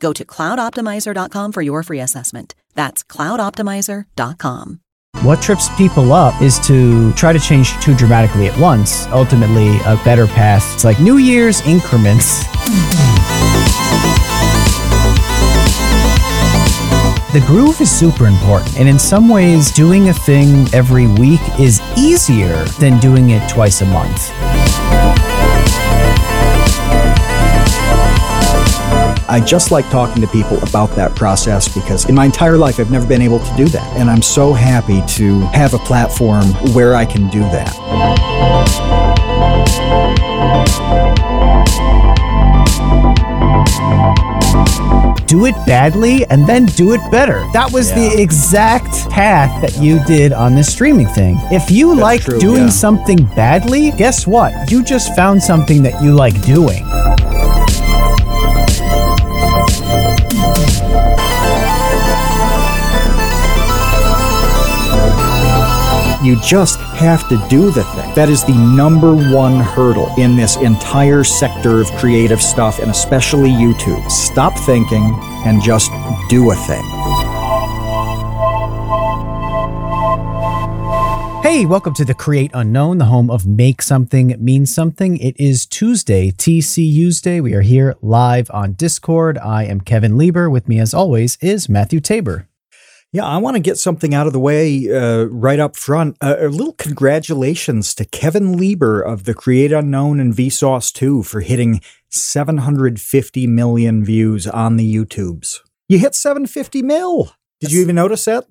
Go to cloudoptimizer.com for your free assessment. That's cloudoptimizer.com. What trips people up is to try to change too dramatically at once. Ultimately, a better path. It's like New Year's increments. The groove is super important, and in some ways, doing a thing every week is easier than doing it twice a month. I just like talking to people about that process because in my entire life I've never been able to do that. And I'm so happy to have a platform where I can do that. do it badly and then do it better. That was Yeah. the exact path that you did on this streaming thing. If you That's like true, doing yeah. something badly, guess what? You just found something that you like doing. You just have to do the thing. That is the number one hurdle in this entire sector of creative stuff, and especially YouTube. Stop thinking and just do a thing. Hey, welcome to the Create Unknown, the home of Make Something Mean Something. It is Tuesday, TCU's Day. We are here live on Discord. I am Kevin Lieber. With me, as always, is Matthew Tabor. Yeah, I want to get something out of the way uh, right up front. Uh, a little congratulations to Kevin Lieber of the Create Unknown and Vsauce 2 for hitting 750 million views on the YouTubes. You hit 750 mil. Did you even notice that?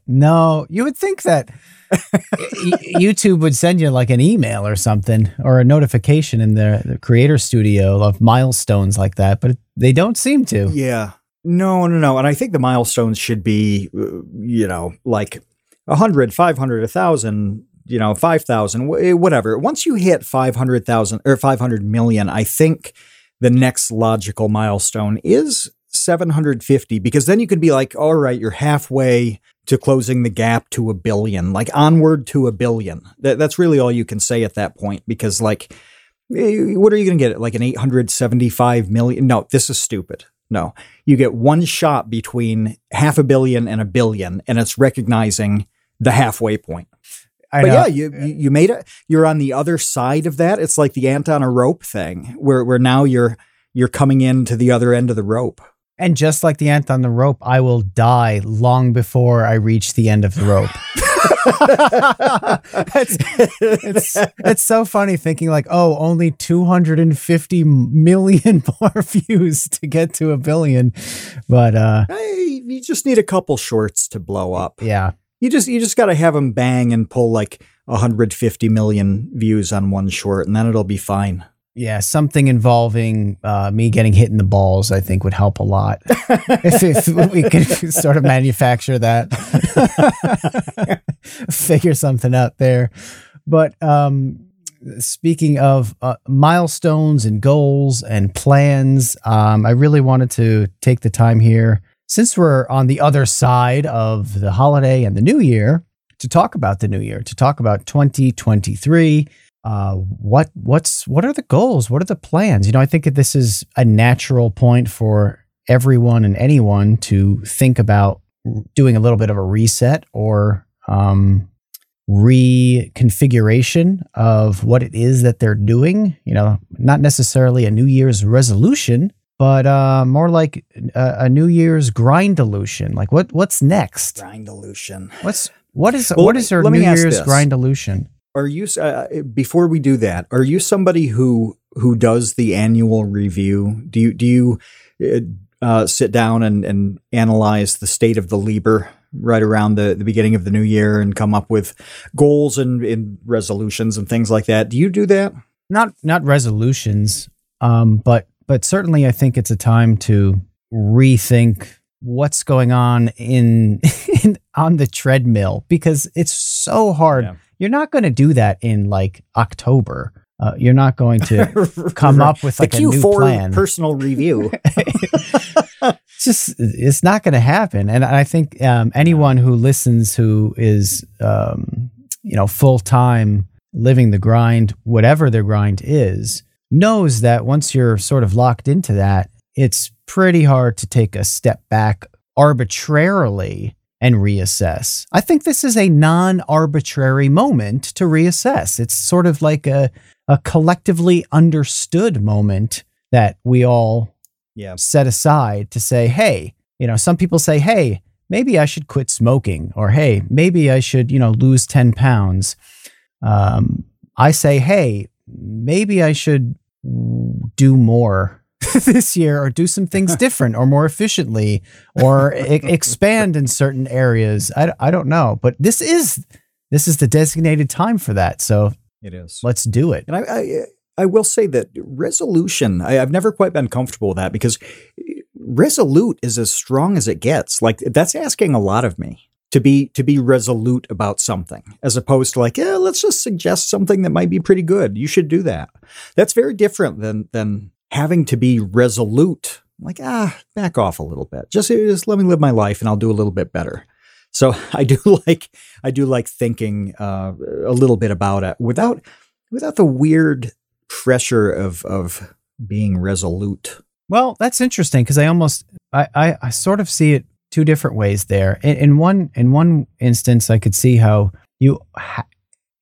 no, you would think that YouTube would send you like an email or something or a notification in the, the creator studio of milestones like that, but they don't seem to. Yeah. No, no, no. And I think the milestones should be, uh, you know, like 100, 500, 1,000, you know, 5,000, whatever. Once you hit 500,000 or 500 million, I think the next logical milestone is 750 because then you could be like, all right, you're halfway to closing the gap to a billion, like onward to a billion. That, that's really all you can say at that point because, like, eh, what are you going to get? Like an 875 million? No, this is stupid. No, you get one shot between half a billion and a billion, and it's recognizing the halfway point. I but know. yeah, you you you made it. You're on the other side of that. It's like the ant on a rope thing, where where now you're you're coming into the other end of the rope. And just like the ant on the rope, I will die long before I reach the end of the rope. it's, it's, it's so funny thinking like, oh, only 250 million more views to get to a billion. But uh, Hey, you just need a couple shorts to blow up. yeah, You just you just got to have them bang and pull like 150 million views on one short, and then it'll be fine. Yeah, something involving uh, me getting hit in the balls, I think would help a lot. if, if we could sort of manufacture that, figure something out there. But um, speaking of uh, milestones and goals and plans, um, I really wanted to take the time here, since we're on the other side of the holiday and the new year, to talk about the new year, to talk about 2023 uh, what what's what are the goals? What are the plans? You know, I think that this is a natural point for everyone and anyone to think about doing a little bit of a reset or um, reconfiguration of what it is that they're doing. You know, not necessarily a New Year's resolution, but uh, more like a, a New Year's grindolution. Like what what's next? Grind dilution. What's what is Well, what is your New Year's grindolution? Are you uh, before we do that? Are you somebody who who does the annual review? Do you do you uh, uh, sit down and, and analyze the state of the Lieber right around the, the beginning of the new year and come up with goals and, and resolutions and things like that? Do you do that? Not not resolutions, um, but but certainly I think it's a time to rethink what's going on in, in on the treadmill because it's so hard. Yeah. You're not going to do that in like October. Uh, you're not going to come up with like a new Q4 plan. personal review. it's just it's not going to happen and i think um, anyone who listens who is um, you know full-time living the grind whatever their grind is knows that once you're sort of locked into that it's pretty hard to take a step back arbitrarily and reassess i think this is a non-arbitrary moment to reassess it's sort of like a, a collectively understood moment that we all yeah. set aside to say, hey, you know, some people say, hey, maybe I should quit smoking, or hey, maybe I should, you know, lose 10 pounds. Um, I say, hey, maybe I should do more this year or do some things different or more efficiently or e- expand in certain areas. I, I don't know, but this is this is the designated time for that. So It is. let's do it. And I, I, I will say that resolution, I, I've never quite been comfortable with that because resolute is as strong as it gets. Like that's asking a lot of me to be to be resolute about something, as opposed to like, yeah, let's just suggest something that might be pretty good. You should do that. That's very different than than having to be resolute. Like, ah, back off a little bit. Just, just let me live my life and I'll do a little bit better. So I do like I do like thinking uh, a little bit about it without without the weird pressure of of being resolute. Well, that's interesting because I almost I, I I sort of see it two different ways there. In, in one in one instance, I could see how you ha-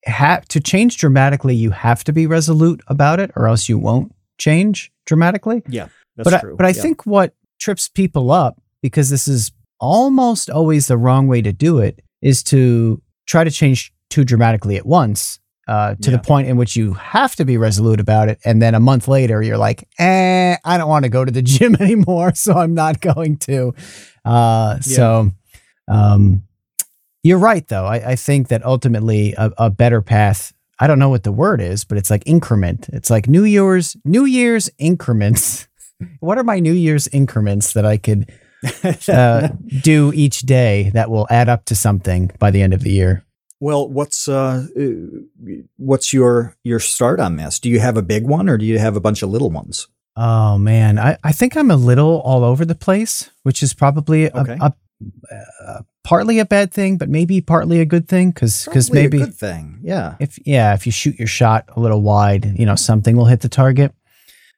have to change dramatically. You have to be resolute about it, or else you won't change dramatically. Yeah, that's but true. I, but I Yeah. think what trips people up because this is almost always the wrong way to do it is to try to change too dramatically at once uh, to Yeah. the point in which you have to be resolute about it. And then a month later, you're like, eh, I don't want to go to the gym anymore. So I'm not going to. Uh, So um, you're right, though. I, I think that ultimately a, a better path. I don't know what the word is, but it's like increment. It's like New Year's, New Year's increments. what are my New Year's increments that I could uh, do each day that will add up to something by the end of the year? well, what's uh, uh, what's your your start on this? Do you have a big one or do you have a bunch of little ones? Oh man, I, I think I'm a little all over the place, which is probably a, Okay. a, uh, partly a bad thing, but maybe partly a good thing because because maybe good thing. Yeah. if yeah if you shoot your shot a little wide, you know something will hit the target.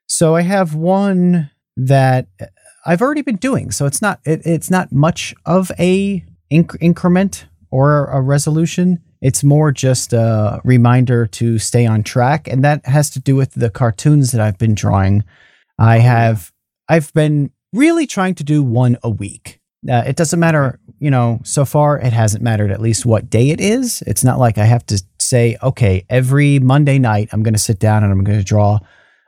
So I have one that I've already been doing, so it's not it, it's not much of a inc- increment or a resolution. It's more just a reminder to stay on track, and that has to do with the cartoons that I've been drawing. I have I've been really trying to do one a week. Uh, it doesn't matter, you know, so far it hasn't mattered at least what day it is. It's not like I have to say, okay, every Monday night I'm going to sit down and I'm going to draw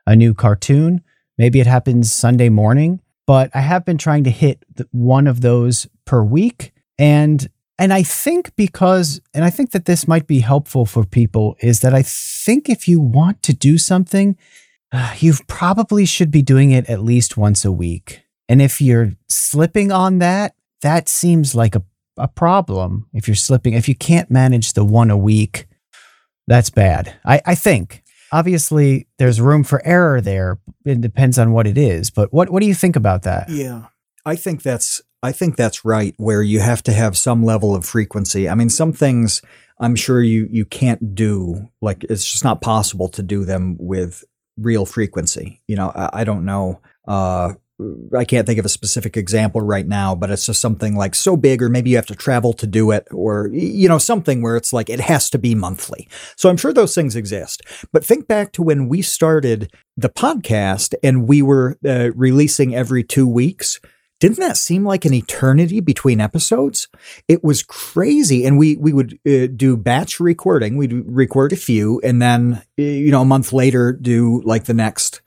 a new cartoon. Maybe it happens Sunday morning, but I have been trying to hit one of those per week. And and I think because and I think that this might be helpful for people is that I think if you want to do something, you probably should be doing it at least once a week. And if you're slipping on that, that seems like a, a problem. If you're slipping, if you can't manage the one a week, that's bad. I, I think. Obviously, there's room for error there. It depends on what it is. But what, what do you think about that? Yeah. I think that's I think that's right where you have to have some level of frequency. I mean some things I'm sure you you can't do like it's just not possible to do them with real frequency. You know, I, I don't know uh I can't think of a specific example right now, but it's just something like so big, or maybe you have to travel to do it, or, you know, something where it's like it has to be monthly. So I'm sure those things exist. But think back to when we started the podcast and we were uh, releasing every two weeks. Didn't that seem like an eternity between episodes? It was crazy, and we we would uh, do batch recording. We'd record a few, and then you know a month later do like the next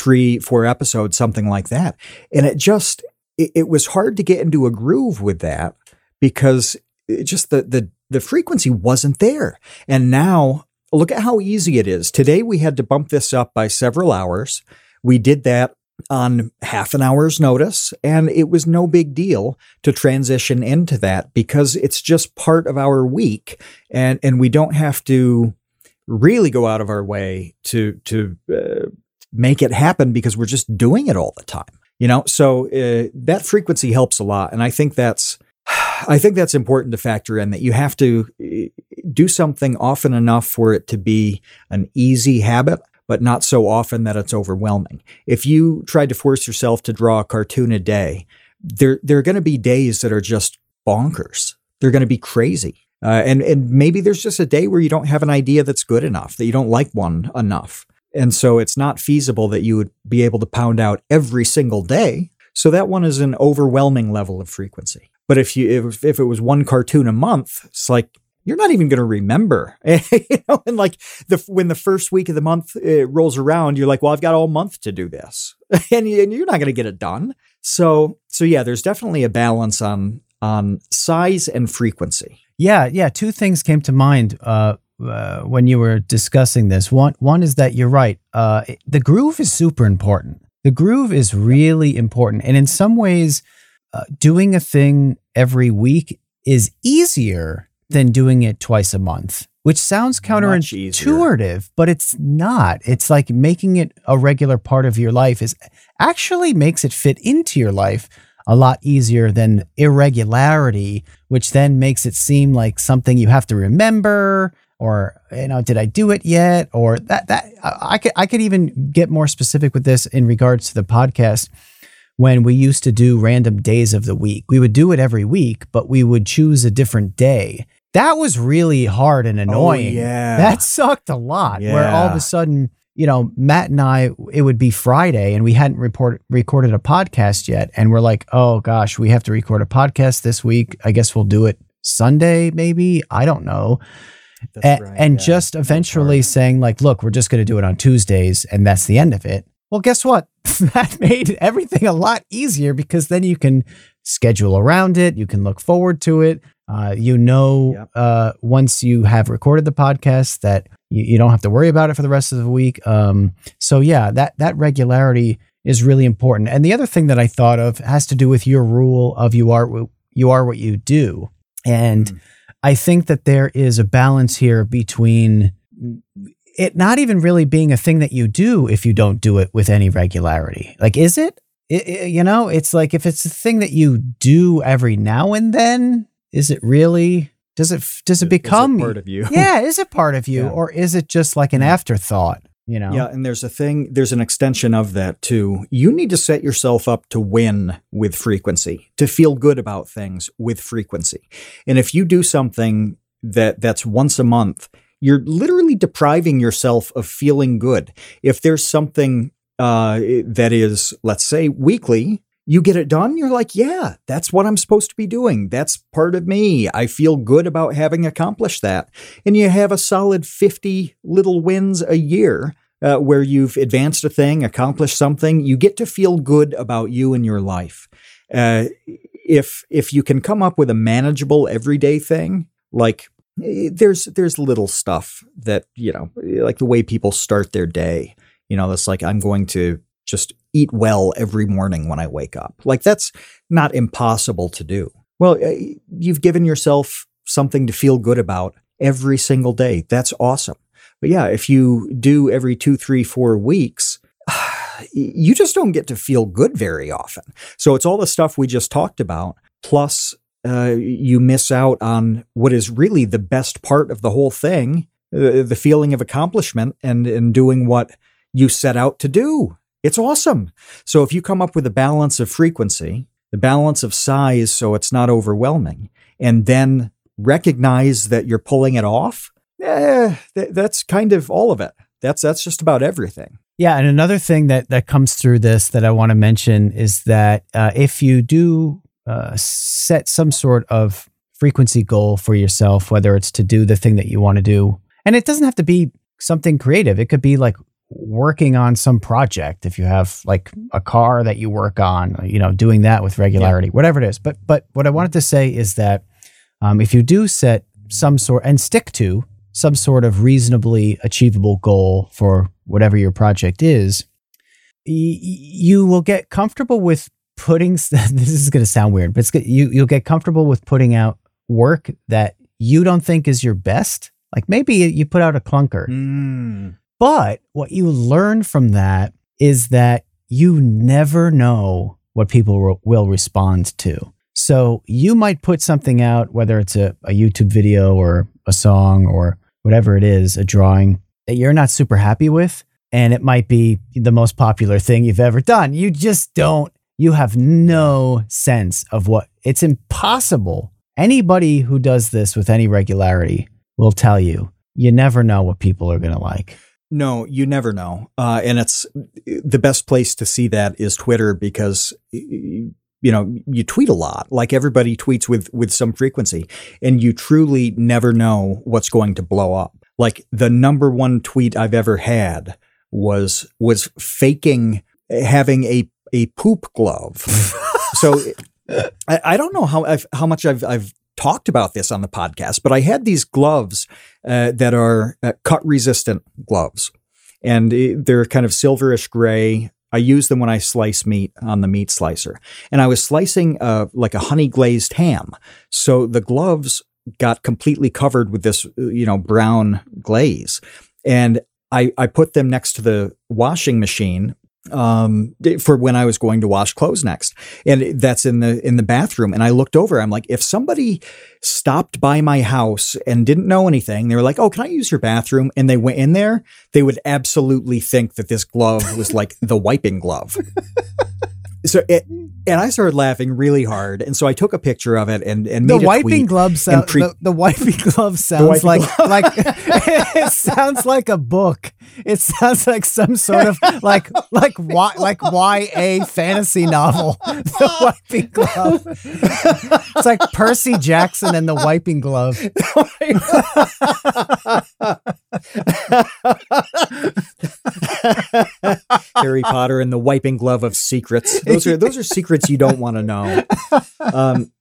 three, four episodes, something like that. And it just, it, it was hard to get into a groove with that because just the, the, the frequency wasn't there. And now look at how easy it is. Today we had to bump this up by several hours. We did that on half an hour's notice, and it was no big deal to transition into that because it's just part of our week, and and we don't have to really go out of our way to to uh, make it happen because we're just doing it all the time. You know, so uh, that frequency helps a lot, and I think that's I think that's important to factor in that you have to uh, do something often enough for it to be an easy habit, but not so often that it's overwhelming. If you tried to force yourself to draw a cartoon a day, there there are going to be days that are just bonkers. They're going to be crazy. Uh, and and maybe there's just a day where you don't have an idea that's good enough, that you don't like one enough. And so it's not feasible that you would be able to pound out every single day. So that one is an overwhelming level of frequency. But if you if, if it was one cartoon a month, it's like you're not even going to remember. you know, and like the when the first week of the month rolls around, you're like, well, I've got all month to do this, and, and you're not going to get it done. So so yeah, there's definitely a balance on on size and frequency. Yeah, yeah. Two things came to mind. Uh, uh, when you were discussing this. One one is that you're right. Uh, the groove is super important. The groove is really important, and in some ways, uh, doing a thing every week is easier than doing it twice a month. Which sounds counterintuitive, but it's not. It's like making it a regular part of your life is actually makes it fit into your life a lot easier than irregularity, which then makes it seem like something you have to remember or you know did i do it yet? Or that that i could i could even get more specific with this in regards to the podcast. When we used to do random days of the week we would do it every week but we would choose a different day. That was really hard and oh, annoying. oh, yeah. That sucked a lot yeah. where all of a sudden you know matt and i it would be friday and we hadn't report, recorded a podcast yet. And we're like oh gosh we have to record a podcast this week. I guess we'll do it sunday maybe? I don't know and, right, and yeah. just eventually saying like, look, we're just going to do it on Tuesdays and that's the end of it. Well, guess what? that made everything a lot easier because then you can schedule around it. You can look forward to it. Uh, you know, yep. uh, once you have recorded the podcast that you, you, don't have to worry about it for the rest of the week. Um, so yeah, that, that regularity is really important. And the other thing that I thought of has to do with your rule of you are, you are what you do. And mm I think that there is a balance here between it not even really being a thing that you do if you don't do it with any regularity. Like, is it? it, it you know, it's like if it's a thing that you do every now and then, is it really? Does it does it become it part of you? Yeah, is it part of you, yeah. or is it just like an afterthought? You know yeah and there's a thing there's an extension of that too you need to set yourself up to win with frequency to feel good about things with frequency and if you do something that that's once a month you're literally depriving yourself of feeling good if there's something uh, that is let's say weekly you get it done, you're like, yeah, that's what I'm supposed to be doing. That's part of me. I feel good about having accomplished that. And you have a solid 50 little wins a year uh, where you've advanced a thing, accomplished something. You get to feel good about you and your life. Uh, if if you can come up with a manageable everyday thing, like eh, there's there's little stuff that you know, like the way people start their day. You know, that's like I'm going to just eat well every morning when I wake up. Like that's not impossible to do. Well, eh, you've given yourself something to feel good about every single day. That's awesome. But yeah, if you do every two, three, four weeks, you just don't get to feel good very often. So it's all the stuff we just talked about, plus uh, you miss out on what is really the best part of the whole thing, uh, the feeling of accomplishment and, and doing what you set out to do it's awesome. So if you come up with a balance of frequency, the balance of size so it's not overwhelming, and then recognize that you're pulling it off, eh, th- that's kind of all of it. That's that's just about everything. Yeah, and another thing that that comes through this that I want to mention is that uh, if you do uh, set some sort of frequency goal for yourself, whether it's to do the thing that you want to do, and it doesn't have to be something creative. It could be like working on some project if you have like a car that you work on you know doing that with regularity yeah. whatever it is but but what i wanted to say is that um, if you do set some sort and stick to some sort of reasonably achievable goal for whatever your project is y- you will get comfortable with putting this is going to sound weird but you you'll get comfortable with putting out work that you don't think is your best. Like maybe you put out a clunker. Mm. But what you learn from that is that you never know what people will respond to. So you might put something out, whether it's a, a YouTube video or a song or whatever it is, a drawing that you're not super happy with. And it might be the most popular thing you've ever done. You just don't, you have no sense of what it's impossible. Anybody who does this with any regularity will tell you, you never know what people are going to like. No, you never know. Uh, and it's the best place to see that is Twitter because you know you tweet a lot like everybody tweets with with some frequency and you truly never know what's going to blow up like the number one tweet i've ever had was was faking having a a poop glove so I, I, don't know how I've, how much I've I've talked about this on the podcast, but I had these gloves uh, that are uh, cut resistant gloves, and they're kind of silverish gray. I use them when I slice meat on the meat slicer, and I was slicing uh, like a honey glazed ham, so the gloves got completely covered with this, you know, brown glaze, and I, I put them next to the washing machine um for when I was going to wash clothes next. And that's in the in the bathroom. And I looked over I'm like if somebody stopped by my house and didn't know anything they were like oh can I use your bathroom? And they went in there they would absolutely think that this glove was like the wiping glove. So it, and I started laughing really hard, and so I took a picture of it and and the wiping glove sound, pre- the, the, wiping glove sounds like glove. like it sounds like a book. It sounds like some sort of like like y, like YA fantasy novel. The wiping glove. It's like Percy Jackson and the wiping glove. Harry Potter and the wiping glove of secrets. Those are those are secrets you don't want to know. Um,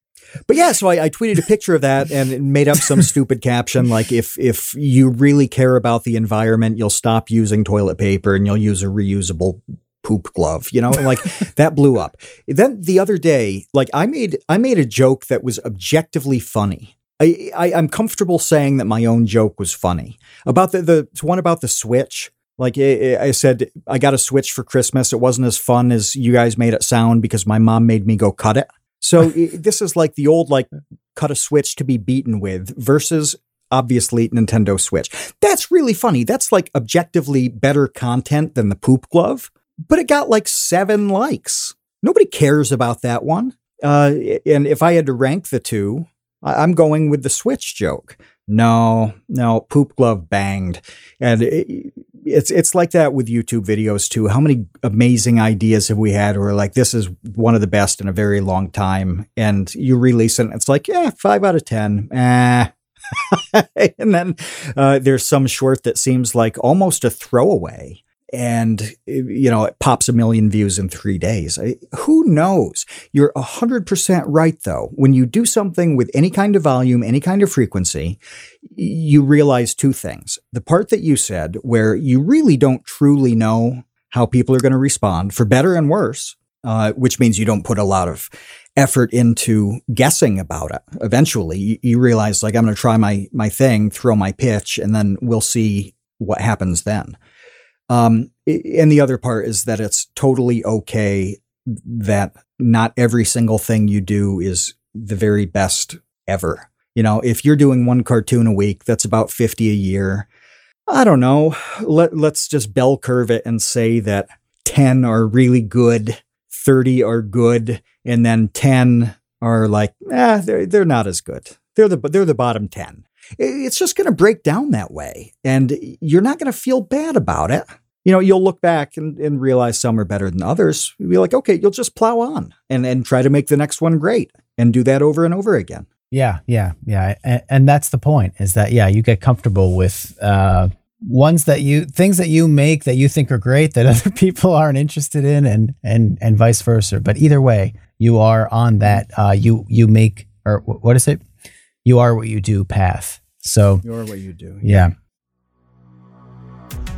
but yeah, so I, I, tweeted a picture of that and made up some stupid caption like if if you really care about the environment, you'll stop using toilet paper and you'll use a reusable poop glove, you know, and like that blew up. Then the other day, like I made I made a joke that was objectively funny. I, I am comfortable saying that my own joke was funny about the the one about the switch. Like I said, I got a Switch for Christmas. It wasn't as fun as you guys made it sound because my mom made me go cut it. So this is like the old like cut a Switch to be beaten with versus obviously Nintendo Switch. That's really funny. That's like objectively better content than the poop glove, but it got like seven likes. Nobody cares about that one. Uh, and if I had to rank the two, I'm going with the Switch joke. No, no, poop glove banged. And it, it's it's like that with YouTube videos too. How many amazing ideas have we had where like this is one of the best in a very long time and you release it and it's like, yeah, five out of ten. Eh. and then uh, there's some short that seems like almost a throwaway and you know it pops a million views in three days. Who knows? You're 100% right though. When you do something with any kind of volume any kind of frequency you realize two things. The part that you said where you really don't truly know how people are going to respond for better and worse uh, which means you don't put a lot of effort into guessing about it. Eventually you, you realize like i'm going to try my my thing throw my pitch and then we'll see what happens then um, and the other part is that it's totally okay that not every single thing you do is the very best ever. You know, if you're doing one cartoon a week, that's about 50 a year. I don't know. Let, let's just bell curve it and say that 10 are really good, 30 are good, and then 10 are like, eh, they're, they're not as good. They're the, they're the bottom 10. It's just going to break down that way. And you're not going to feel bad about it. You know, you'll look back and, and realize some are better than others. You'll be like, okay, you'll just plow on and, and try to make the next one great and do that over and over again. Yeah, yeah, yeah. And, and that's the point is that, yeah, you get comfortable with uh, ones that you things that you make that you think are great that other people aren't interested in and and and vice versa but either way you are on that uh you you make or what is it you are what you do path so you are what you do yeah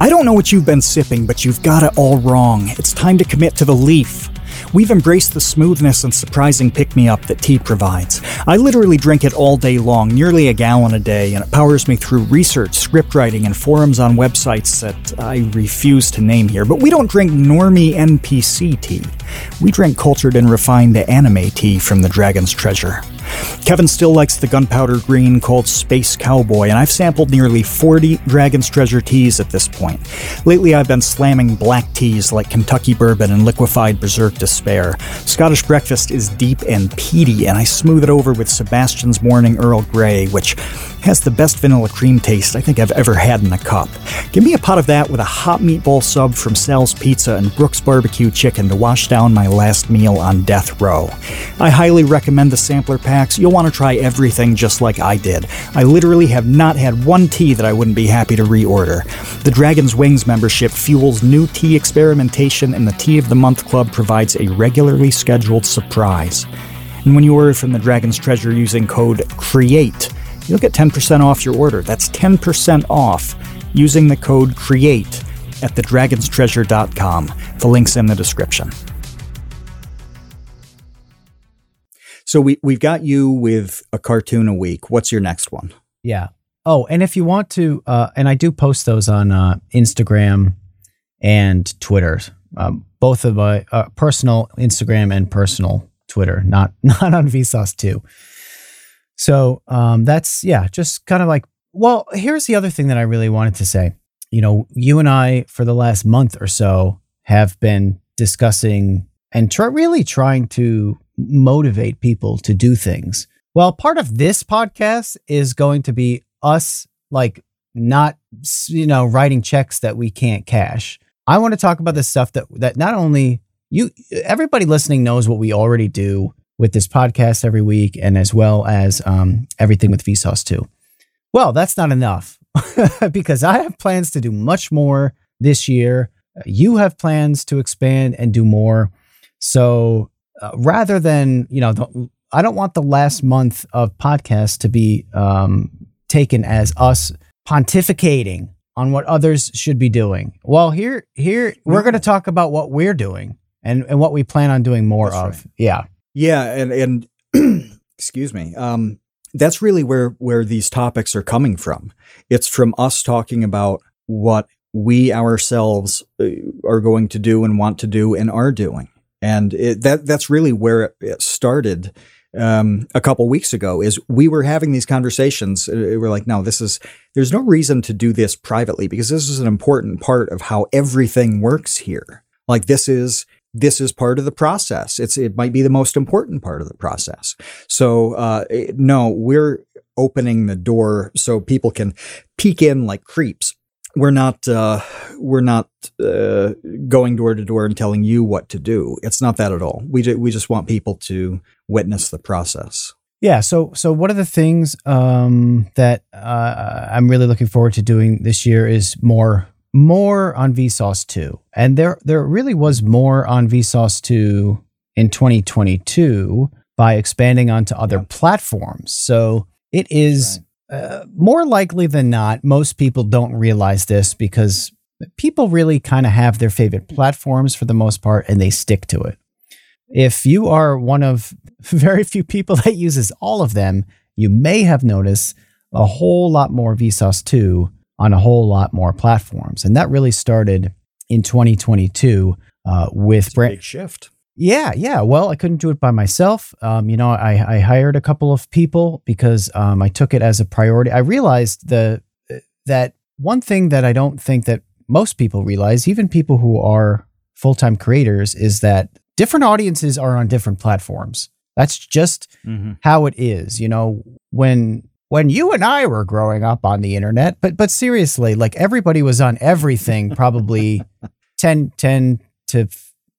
I don't know what you've been sipping, but you've got it all wrong. It's time to commit to the leaf. We've embraced the smoothness and surprising pick me up that tea provides. I literally drink it all day long, nearly a gallon a day, and it powers me through research, script writing, and forums on websites that I refuse to name here. But we don't drink normie NPC tea. We drink cultured and refined anime tea from the Dragon's Treasure. Kevin still likes the gunpowder green called Space Cowboy, and I've sampled nearly 40 Dragon's Treasure teas at this point. Lately, I've been slamming black teas like Kentucky Bourbon and Liquefied Berserk Despair. Scottish Breakfast is deep and peaty, and I smooth it over with Sebastian's Morning Earl Grey, which has the best vanilla cream taste I think I've ever had in a cup. Give me a pot of that with a hot meatball sub from Sal's Pizza and Brooks Barbecue Chicken to wash down my last meal on death row. I highly recommend the sampler You'll want to try everything just like I did. I literally have not had one tea that I wouldn't be happy to reorder. The Dragon's Wings membership fuels new tea experimentation, and the Tea of the Month Club provides a regularly scheduled surprise. And when you order from the Dragon's Treasure using code CREATE, you'll get 10% off your order. That's 10% off using the code CREATE at thedragonstreasure.com. The link's in the description. So we we've got you with a cartoon a week. What's your next one? Yeah. Oh, and if you want to, uh, and I do post those on uh, Instagram and Twitter, um, both of my uh, personal Instagram and personal Twitter, not not on Vsauce 2. So um, that's yeah, just kind of like. Well, here's the other thing that I really wanted to say. You know, you and I for the last month or so have been discussing and try, really trying to motivate people to do things. Well, part of this podcast is going to be us like not you know writing checks that we can't cash. I want to talk about the stuff that that not only you everybody listening knows what we already do with this podcast every week and as well as um, everything with Vsauce 2. Well, that's not enough because I have plans to do much more this year. You have plans to expand and do more. So uh, rather than, you know, the, I don't want the last month of podcast to be um, taken as us pontificating on what others should be doing. Well, here, here we're going to talk about what we're doing and, and what we plan on doing more That's of. right. Yeah. Yeah, and and excuse me. Um, that's really where where these topics are coming from. It's from us talking about what we ourselves uh, are going to do and want to do and are doing, and it, that that's really where it, started. Um, a couple weeks ago, is we were having these conversations. Uh, We're like, no, this is there's no reason to do this privately because this is an important part of how everything works here. Like this is this is part of the process. It's it might be the most important part of the process. So uh, no, we're opening the door so people can peek in like creeps. We're not uh, we're not uh, going door to door and telling you what to do. It's not that at all. We ju- we just want people to witness the process. Yeah. So, so one of the things um, that uh, I'm really looking forward to doing this year is more more on Vsauce 2. And there there really was more on Vsauce 2 in 2022 by expanding onto other Yeah. platforms. So it is uh, more likely than not, most people don't realize this because people really kind of have their favorite platforms for the most part and they stick to it. If you are one of very few people that uses all of them, you may have noticed a whole lot more Vsauce 2 on a whole lot more platforms. And that really started in 2022 uh, with brand. big shift. Yeah, yeah. Well, I couldn't do it by myself. Um, you know, I, I hired a couple of people because um, I took it as a priority. I realized the that one thing that I don't think that most people realize, even people who are full time creators is that different audiences are on different platforms. That's just Mm-hmm. how it is. You know, when when you and I were growing up on the internet, but but seriously, like everybody was on everything probably 10, 10 to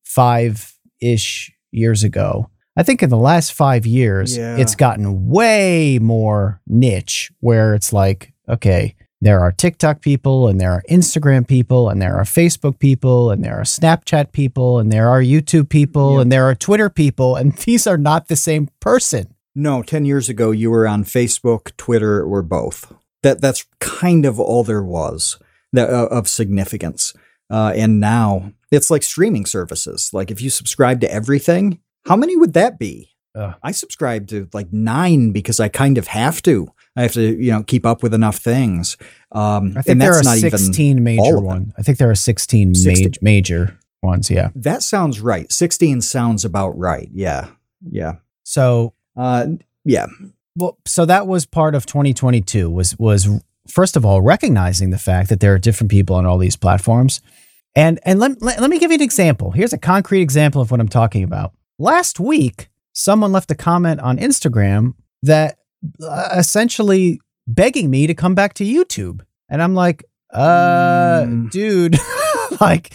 5 ish years ago. I think in the last 5 years Yeah. it's gotten way more niche where it's like, okay, there are TikTok people and there are Instagram people and there are Facebook people and there are Snapchat people and there are YouTube people Yep. and there are Twitter people and these are not the same person. No, 10 years ago, you were on Facebook, Twitter, or both. That That's kind of all there was that, uh, of significance. Uh, and now it's like streaming services. Like if you subscribe to everything, how many would that be? Ugh. I subscribe to like nine because I kind of have to. I have to, you know, keep up with enough things. Um, I think there that's are 16 major ones. I think there are 16 16. ma- major ones. Yeah. That sounds right. 16 sounds about right. Yeah. Yeah. So, Uh, yeah. well, so that was part of 2022 was, was first of all, recognizing the fact that there are different people on all these platforms. And, and let, let, let me give you an example. Here's a concrete example of what I'm talking about. Last week, someone left a comment on Instagram that uh, essentially begging me to come back to YouTube. And I'm like, uh, Mm. dude, like,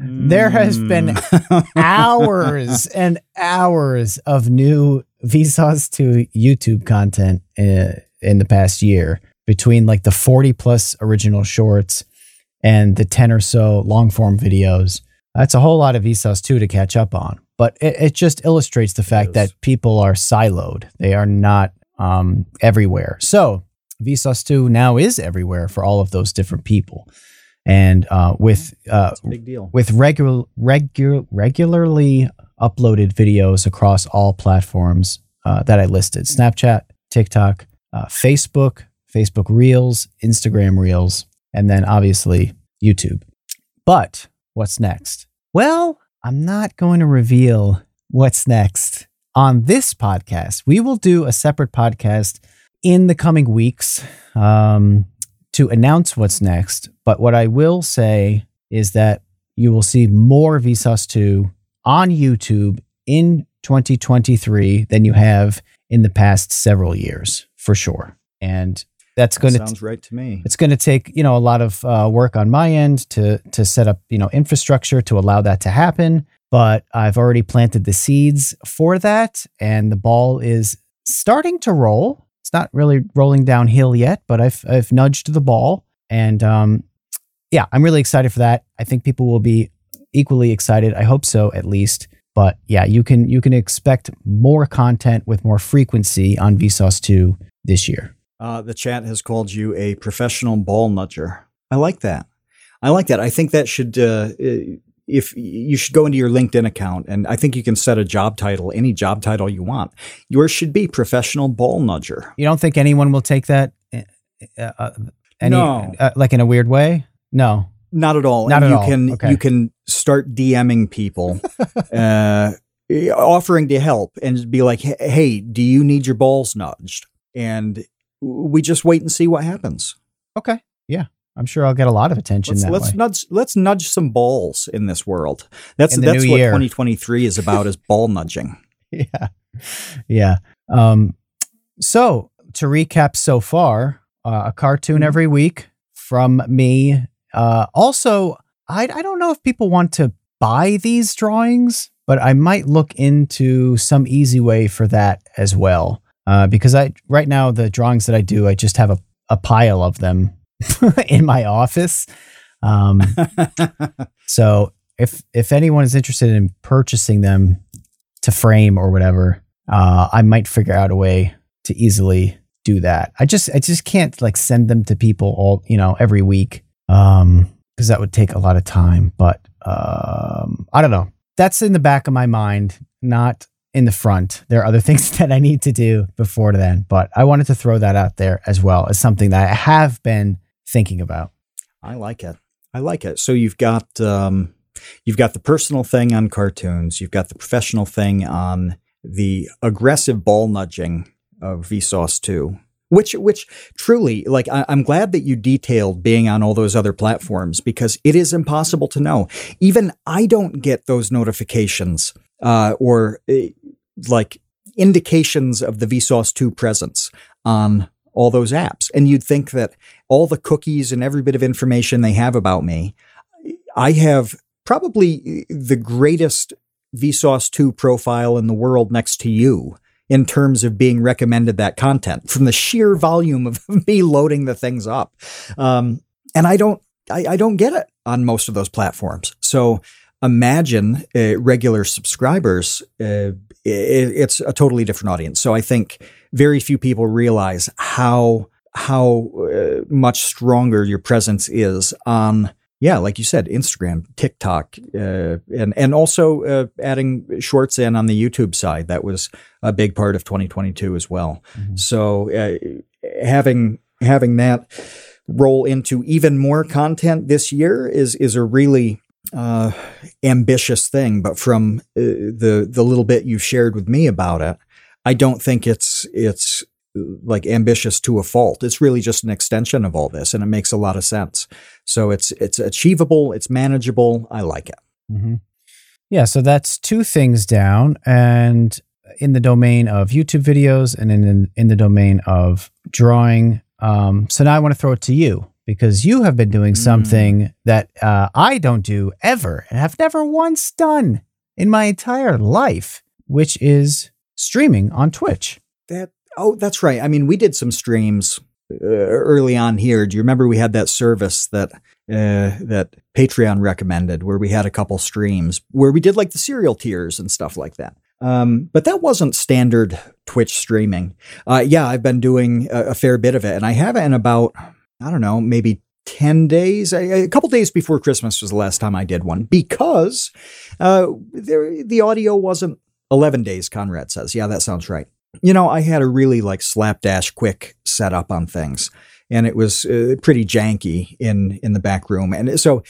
there has been Mm. hours and hours of new Vsauce 2 YouTube content uh, in the past year between like the 40 plus original shorts and the 10 or so long form videos. That's a whole lot of Vsauce 2 to catch up on. But it, it just illustrates the fact that people are siloed. They are not um, everywhere. So Vsauce 2 now is everywhere for all of those different people. And uh, with uh, big deal. with regular regular regularly uploaded videos across all platforms uh, that I listed: Snapchat, TikTok, uh, Facebook, Facebook Reels, Instagram Reels, and then obviously YouTube. But what's next? Well, I'm not going to reveal what's next on this podcast. We will do a separate podcast in the coming weeks um, to announce what's next. But what I will say is that you will see more Vsauce 2 on YouTube in 2023 than you have in the past several years, for sure. And that's going to sounds right to me. it's going to take you know a lot of uh, work on my end to to set up you know infrastructure to allow that to happen but i've already planted the seeds for that and the ball is starting to roll. It's not really rolling downhill yet but i've i've nudged the ball and um yeah i'm really excited for that. I think people will be equally excited i hope so at least. But yeah you can you can expect more content with more frequency on vsauce 2 this year Uh, the chat has called you a professional ball nudger. I like that. I like that. I think that should, uh, if you should go into your LinkedIn account, and I think you can set a job title, any job title you want. Yours should be professional ball nudger. You don't think anyone will take that? uh, uh, any, No. uh, like in a weird way. No, Not at all. Not and at you all. can Okay. you can start DMing people, uh, offering to help, and be like, "Hey, do you need your balls nudged?" And we just wait and see what happens. okay, yeah, I'm sure I'll get a lot of attention Let's that let's way. nudge let's nudge some balls in this world. That's that's what year. 2023 is about is ball nudging. yeah, yeah. Um, so to recap, so far, uh, a cartoon Mhm. every week from me. Uh, also, I I don't know if people want to buy these drawings, but I might look into some easy way for that as well. Uh, because I right now the drawings that I do, I just have a, a pile of them in my office. Um, so if if anyone is interested in purchasing them to frame or whatever, uh, I might figure out a way to easily do that. I just I just can't like send them to people all you know every week um because that would take a lot of time. But um, I don't know. That's in the back of my mind, not in the front. There are other things that I need to do before then, but I wanted to throw that out there as well as something that I have been thinking about. I like it. I like it. So you've got um, you've got the personal thing on cartoons. You've got the professional thing on the aggressive ball nudging of Vsauce 2. which which truly like I, am glad that you detailed being on all those other platforms because it is impossible to know even i don't get those notifications uh, or uh, like indications of the vsauce 2 presence on all those apps and you'd think that all the cookies and every bit of information they have about me i have probably the greatest vsauce 2 profile in the world next to you in terms of being recommended that content from the sheer volume of me loading the things up. Um, and I don't, I, I, don't get it on most of those platforms. So imagine uh, regular subscribers. Uh, it, it's a totally different audience. So I think very few people realize how how uh, much stronger your presence is on yeah, like you said, Instagram, TikTok, uh, and and also uh, adding shorts in on the YouTube side. That was a big part of 2022 as well. Mm-hmm. So uh, having having that roll into even more content this year is is a really uh, ambitious thing. But from uh, the the little bit you've shared with me about it, I don't think it's it's like ambitious to a fault. It's really just an extension of all this, and it makes a lot of sense. So it's it's achievable, it's manageable. I like it. Mm-hmm. Yeah, so that's two things down, and in the domain of YouTube videos, and in in the domain of drawing. Um, so now I want to throw it to you because you have been doing something mm. that uh, I don't do ever, and have never once done in my entire life, which is streaming on Twitch. That Oh, that's right. I mean, we did some streams uh, early on here. Do you remember we had that service that uh, that Patreon recommended, where we had a couple streams where we did like the serial tiers and stuff like that. Um, but that wasn't standard Twitch streaming. Uh, yeah, I've been doing a, a, fair bit of it, and I have it in about I don't know, maybe 10 days, a, a, couple days before Christmas was the last time I did one because uh, there, the audio wasn't 11 days, Conrad says. Yeah, that sounds right you know, I had a really like slapdash quick setup on things, and it was uh, pretty janky in in the back room. And so,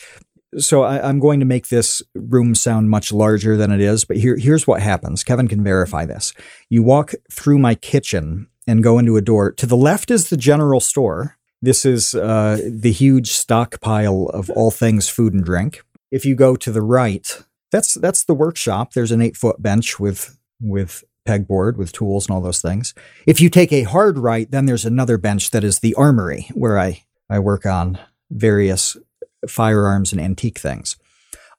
so I, am going to make this room sound much larger than it is. But here, here's what happens. Kevin can verify this. You walk through my kitchen and go into a door. To the left is the general store. This is uh, the huge stockpile of all things food and drink. If you go to the right, that's that's the workshop. There's an eight foot bench with with pegboard with tools and all those things. If you take a hard right, then there's another bench that is the armory where I, I work on various firearms and antique things.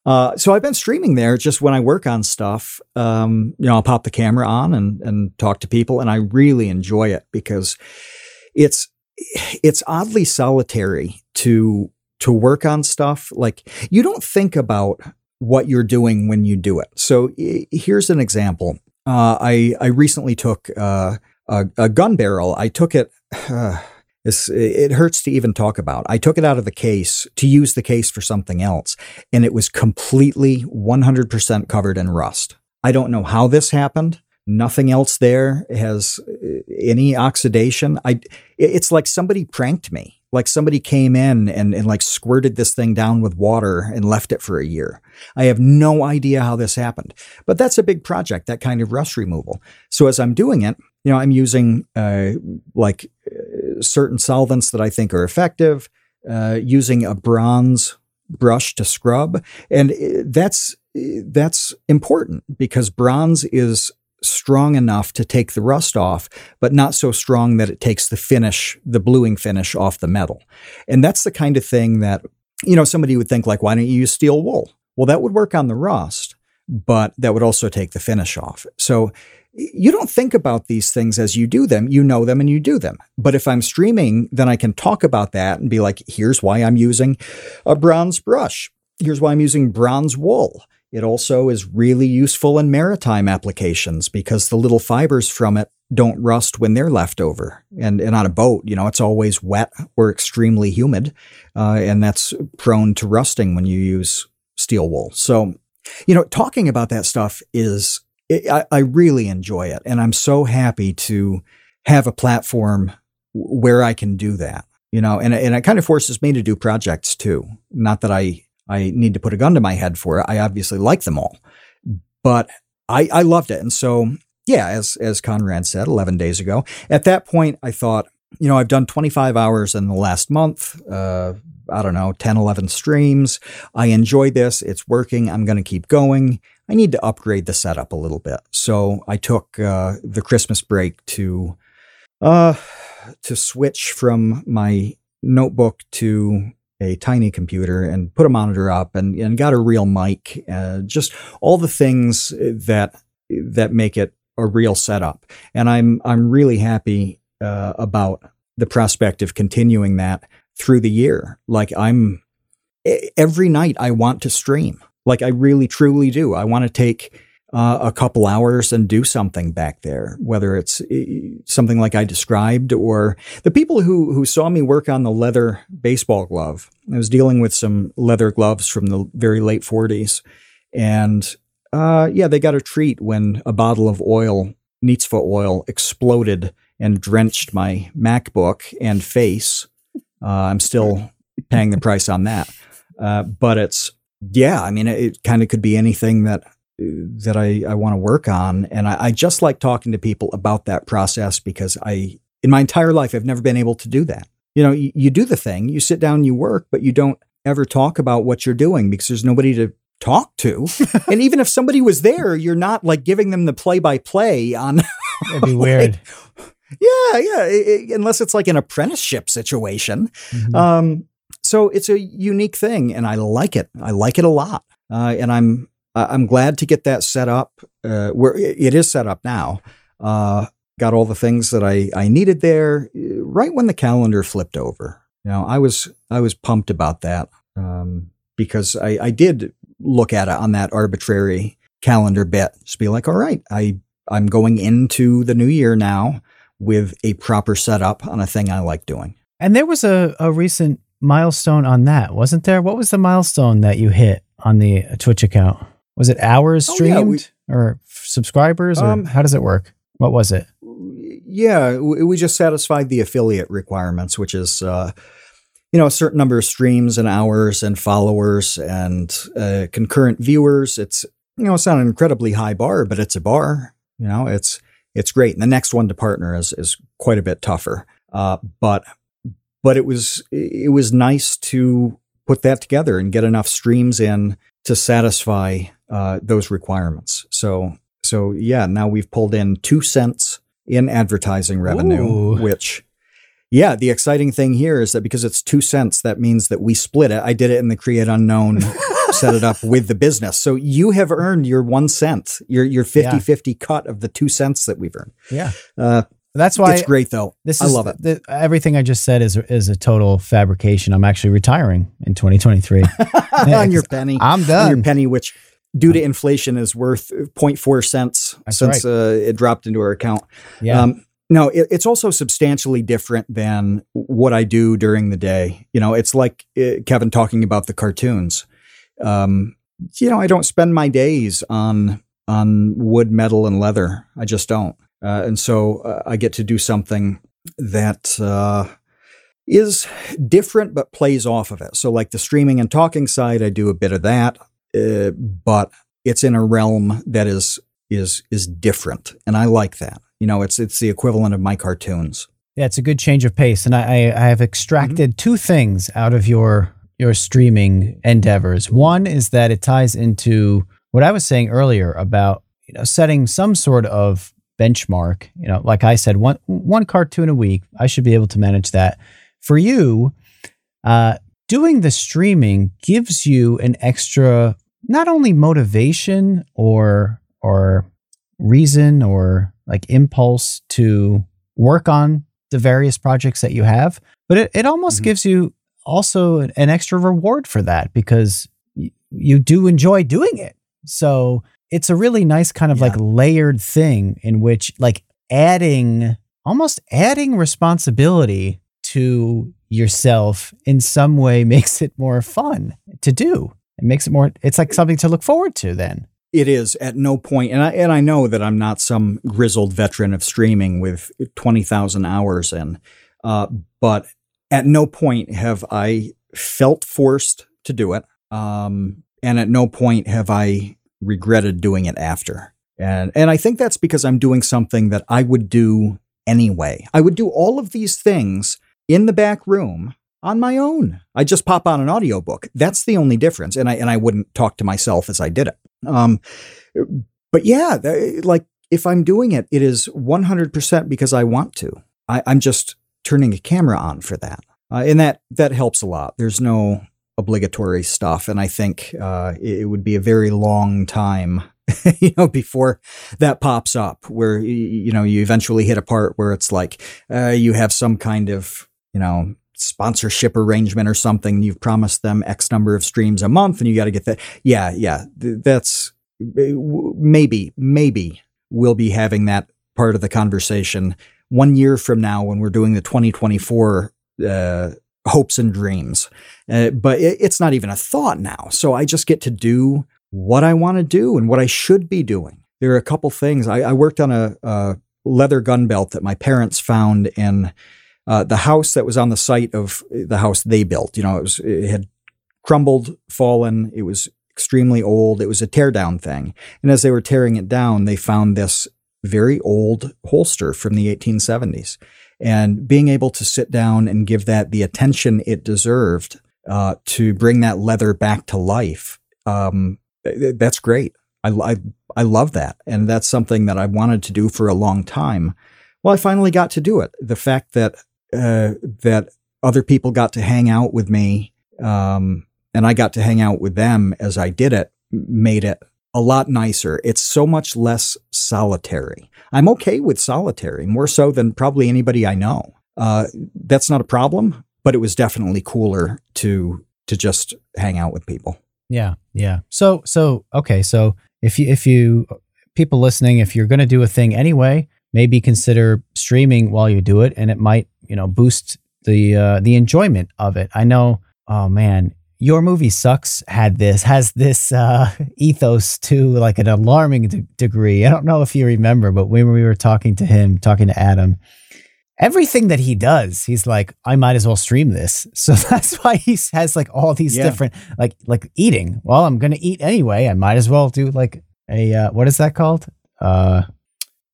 Uh, so I've been streaming there just when I work on stuff. Um, you know, I'll pop the camera on and, and talk to people, and I really enjoy it because it's it's oddly solitary to to work on stuff. Like you don't think about what you're doing when you do it. So here's an example. Uh, I I recently took uh, a, a, gun barrel. I took it. Uh, it hurts to even talk about. I took it out of the case to use the case for something else, and it was completely 100% covered in rust. I don't know how this happened. Nothing else there has uh, any oxidation. I. It's like somebody pranked me like somebody came in and, and like squirted this thing down with water and left it for a year. I have no idea how this happened, but that's a big project, that kind of rust removal. So as I'm doing it, you know, I'm using uh, like uh, certain solvents that I think are effective, uh, using a bronze brush to scrub, and uh, that's that's important because bronze is strong enough to take the rust off, but not so strong that it takes the finish, the bluing finish off the metal. And that's the kind of thing that, you know, somebody would think like, why don't you use steel wool? Well, that would work on the rust, but that would also take the finish off. So you don't think about these things as you do them. You know them and you do them. But if I'm streaming, then I can talk about that and be like, here's why I'm using a bronze brush. Here's why I'm using bronze wool. It also is really useful in maritime applications because the little fibers from it don't rust when they're left over. And, and on a boat, you know, it's always wet or extremely humid. Uh, and that's prone to rusting when you use steel wool. So, you know, talking about that stuff is, I, I really enjoy it. And I'm so happy to have a platform where I can do that, you know, and, and it kind of forces me to do projects too. Not that I I need to put a gun to my head for it. I obviously like them all, but I, I loved it. And so, yeah, as, as Conrad said 11 days ago, at that point, I thought, you know, I've done 25 hours in the last month. Uh, I don't know, 10, 11 streams. I enjoy this. It's working. I'm going to keep going. I need to upgrade the setup a little bit. So I took uh, the Christmas break to uh, to switch from my notebook to a tiny computer and put a monitor up and, and got a real mic. Uh, just all the things that that make it a real setup. And I'm I'm really happy uh, about the prospect of continuing that through the year. Like I'm every night I want to stream. Like I really truly do. I want to take uh, a couple hours and do something back there, whether it's something like I described or the people who who saw me work on the leather baseball glove. I was dealing with some leather gloves from the very late 40s, and uh, yeah, they got a treat when a bottle of oil, Neatsfoot oil, exploded and drenched my MacBook and face. Uh, I'm still paying the price on that, uh, but it's yeah. I mean, it, it kind of could be anything that that I, I want to work on. And I, I, just like talking to people about that process because I, in my entire life, I've never been able to do that. You know, you, you do the thing, you sit down, you work, but you don't ever talk about what you're doing because there's nobody to talk to. and even if somebody was there, you're not like giving them the play by play on. It'd be weird. yeah, yeah. It, it, unless it's like an apprenticeship situation. Mm-hmm. Um, so it's a unique thing, and I like it. I like it a lot. Uh, and I'm I'm glad to get that set up. Uh, where it is set up now. Uh, got all the things that I, I needed there uh, right when the calendar flipped over. You know, I was I was pumped about that um, because I, I did look at it on that arbitrary calendar bit. Just be like, all right, I I'm going into the new year now with a proper setup on a thing I like doing. And there was a, a recent milestone on that, wasn't there? What was the milestone that you hit on the Twitch account? Was it hours streamed oh, yeah, we, or subscribers or um, how does it work? What was it? Yeah, we just satisfied the affiliate requirements, which is uh, you know a certain number of streams and hours and followers and uh, concurrent viewers. It's you know it's not an incredibly high bar, but it's a bar. You know, it's it's great. And the next one to partner is is quite a bit tougher. Uh, but but it was it was nice to put that together and get enough streams in to satisfy uh, those requirements. So, so yeah, now we've pulled in two cents in advertising revenue, Ooh. which, yeah, the exciting thing here is that because it's two cents, that means that we split it. I did it in the create unknown, set it up with the business. So you have earned your one cent, your, your 50 yeah. 50 cut of the two cents that we've earned. Yeah. Uh, that's why it's great though. This I love it. The, everything I just said is is a total fabrication. I'm actually retiring in 2023 on your penny. I'm done. On your penny, which due to inflation is worth 0.4 cents That's since right. uh, it dropped into our account. Yeah. Um, no, it, it's also substantially different than what I do during the day. You know, it's like uh, Kevin talking about the cartoons. Um, you know, I don't spend my days on on wood, metal, and leather. I just don't. Uh, and so uh, I get to do something that uh, is different but plays off of it. So, like the streaming and talking side, I do a bit of that. Uh, but it's in a realm that is is is different, and I like that. You know, it's it's the equivalent of my cartoons. Yeah, it's a good change of pace, and I I have extracted mm-hmm. two things out of your your streaming endeavors. One is that it ties into what I was saying earlier about you know setting some sort of benchmark. You know, like I said, one one cartoon a week. I should be able to manage that. For you, uh, doing the streaming gives you an extra not only motivation or or reason or like impulse to work on the various projects that you have but it, it almost mm-hmm. gives you also an, extra reward for that because y- you do enjoy doing it so it's a really nice kind of yeah. like layered thing in which like adding almost adding responsibility to yourself in some way makes it more fun to do. It makes it more, it's like something to look forward to then. It is at no point, and I and I know that I'm not some grizzled veteran of streaming with twenty thousand hours in, uh, but at no point have I felt forced to do it, um, and at no point have I regretted doing it after. And and I think that's because I'm doing something that I would do anyway. I would do all of these things in the back room on my own. I just pop on an audiobook. That's the only difference. And I and I wouldn't talk to myself as I did it. Um, but yeah, like if I'm doing it, it is 100% because I want to. I, am just turning a camera on for that. Uh, and that, that helps a lot. There's no obligatory stuff. And I think uh, it would be a very long time you know, before that pops up, where you know you eventually hit a part where it's like uh, you have some kind of you know sponsorship arrangement or something. You've promised them X number of streams a month, and you got to get that. Yeah, yeah, that's maybe, maybe we'll be having that part of the conversation one year from now when we're doing the 2024 uh, hopes and dreams. Uh, but it, it's not even a thought now. So I just get to do what I want to do and what I should be doing. There are a couple things. I, I worked on a, a, leather gun belt that my parents found in uh, the house that was on the site of the house they built. You know, it was it had crumbled, fallen. It was extremely old. It was a teardown thing. And as they were tearing it down, they found this very old holster from the 1870s. And being able to sit down and give that the attention it deserved uh, to bring that leather back to life, um, that's great. I, I, I love that. And that's something that I wanted to do for a long time. Well, I finally got to do it. The fact that uh, that other people got to hang out with me um, and I got to hang out with them as I did it, made it a lot nicer. It's so much less solitary. I'm okay with solitary, more so than probably anybody I know. Uh, that's not a problem, but it was definitely cooler to to just hang out with people. Yeah, yeah. So so okay, so if you if you people listening, if you're going to do a thing anyway, maybe consider streaming while you do it, and it might you know boost the uh, the enjoyment of it. I know. Oh man, your movie sucks had this has this uh, ethos to like an alarming de- degree. I don't know if you remember, but when we were talking to him, talking to Adam, everything that he does, he's like, I might as well stream this. So that's why he has like all these yeah. different like like eating. Well, I'm gonna eat anyway. I might as well do like a uh, what is that called? Uh,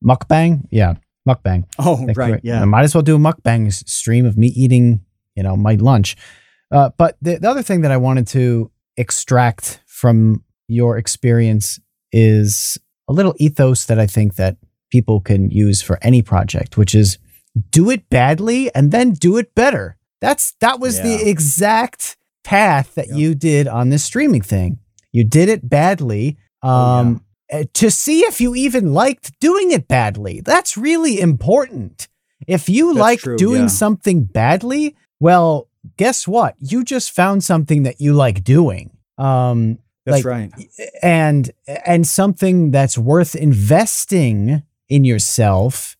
mukbang. Yeah, mukbang. Oh, right. Yeah. I might as well do a mukbang stream of me eating, you know, my lunch. Uh, but the, the other thing that I wanted to extract from your experience is a little ethos that I think that people can use for any project, which is do it badly and then do it better. That's that was yeah. the exact path that yep. you did on this streaming thing. You did it badly um, oh, yeah. Eh, to see if you even liked doing it badly. That's really important. If you That's like true, doing yeah. something badly, well, guess what? You just found something that you like doing. Um, that's like, right. And and something that's worth investing in yourself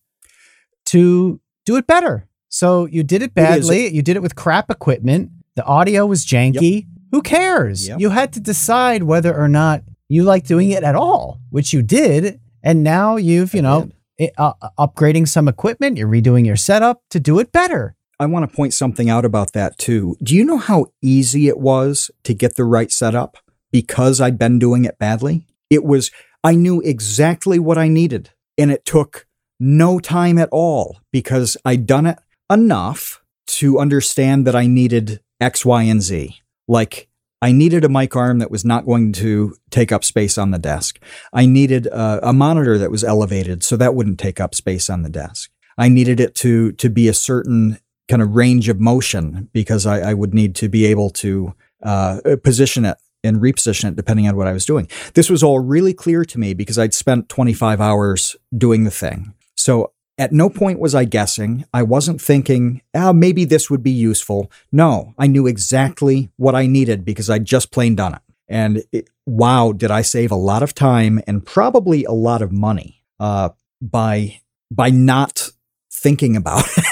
to do it better. So you did it badly. It you did it with crap equipment. The audio was janky. Yep. Who cares? Yep. You had to decide whether or not you like doing it at all, which you did. And now you've, you I know, uh, upgrading some equipment, you're redoing your setup to do it better. I want to point something out about that too. Do you know how easy it was to get the right setup because I'd been doing it badly? It was, I knew exactly what I needed and it took no time at all because I'd done it enough to understand that I needed X, Y, and Z. Like I needed a mic arm that was not going to take up space on the desk. I needed a, a monitor that was elevated so that wouldn't take up space on the desk. I needed it to to be a certain kind of range of motion because I, I would need to be able to uh, position it and reposition it depending on what I was doing. This was all really clear to me because I'd spent 25 hours doing the thing. So at no point was I guessing. I wasn't thinking, oh, maybe this would be useful. No, I knew exactly what I needed because I'd just plain done it. And it, wow, did I save a lot of time and probably a lot of money uh, by by not thinking about it.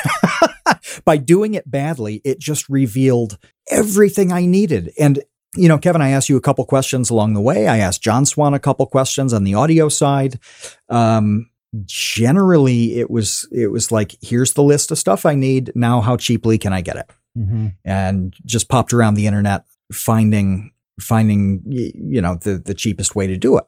by doing it badly, it just revealed everything I needed. And, you know, Kevin, I asked you a couple questions along the way. I asked John Swan a couple questions on the audio side. Um, generally it was it was like here's the list of stuff i need now how cheaply can i get it mm-hmm. and just popped around the internet finding finding you know the the cheapest way to do it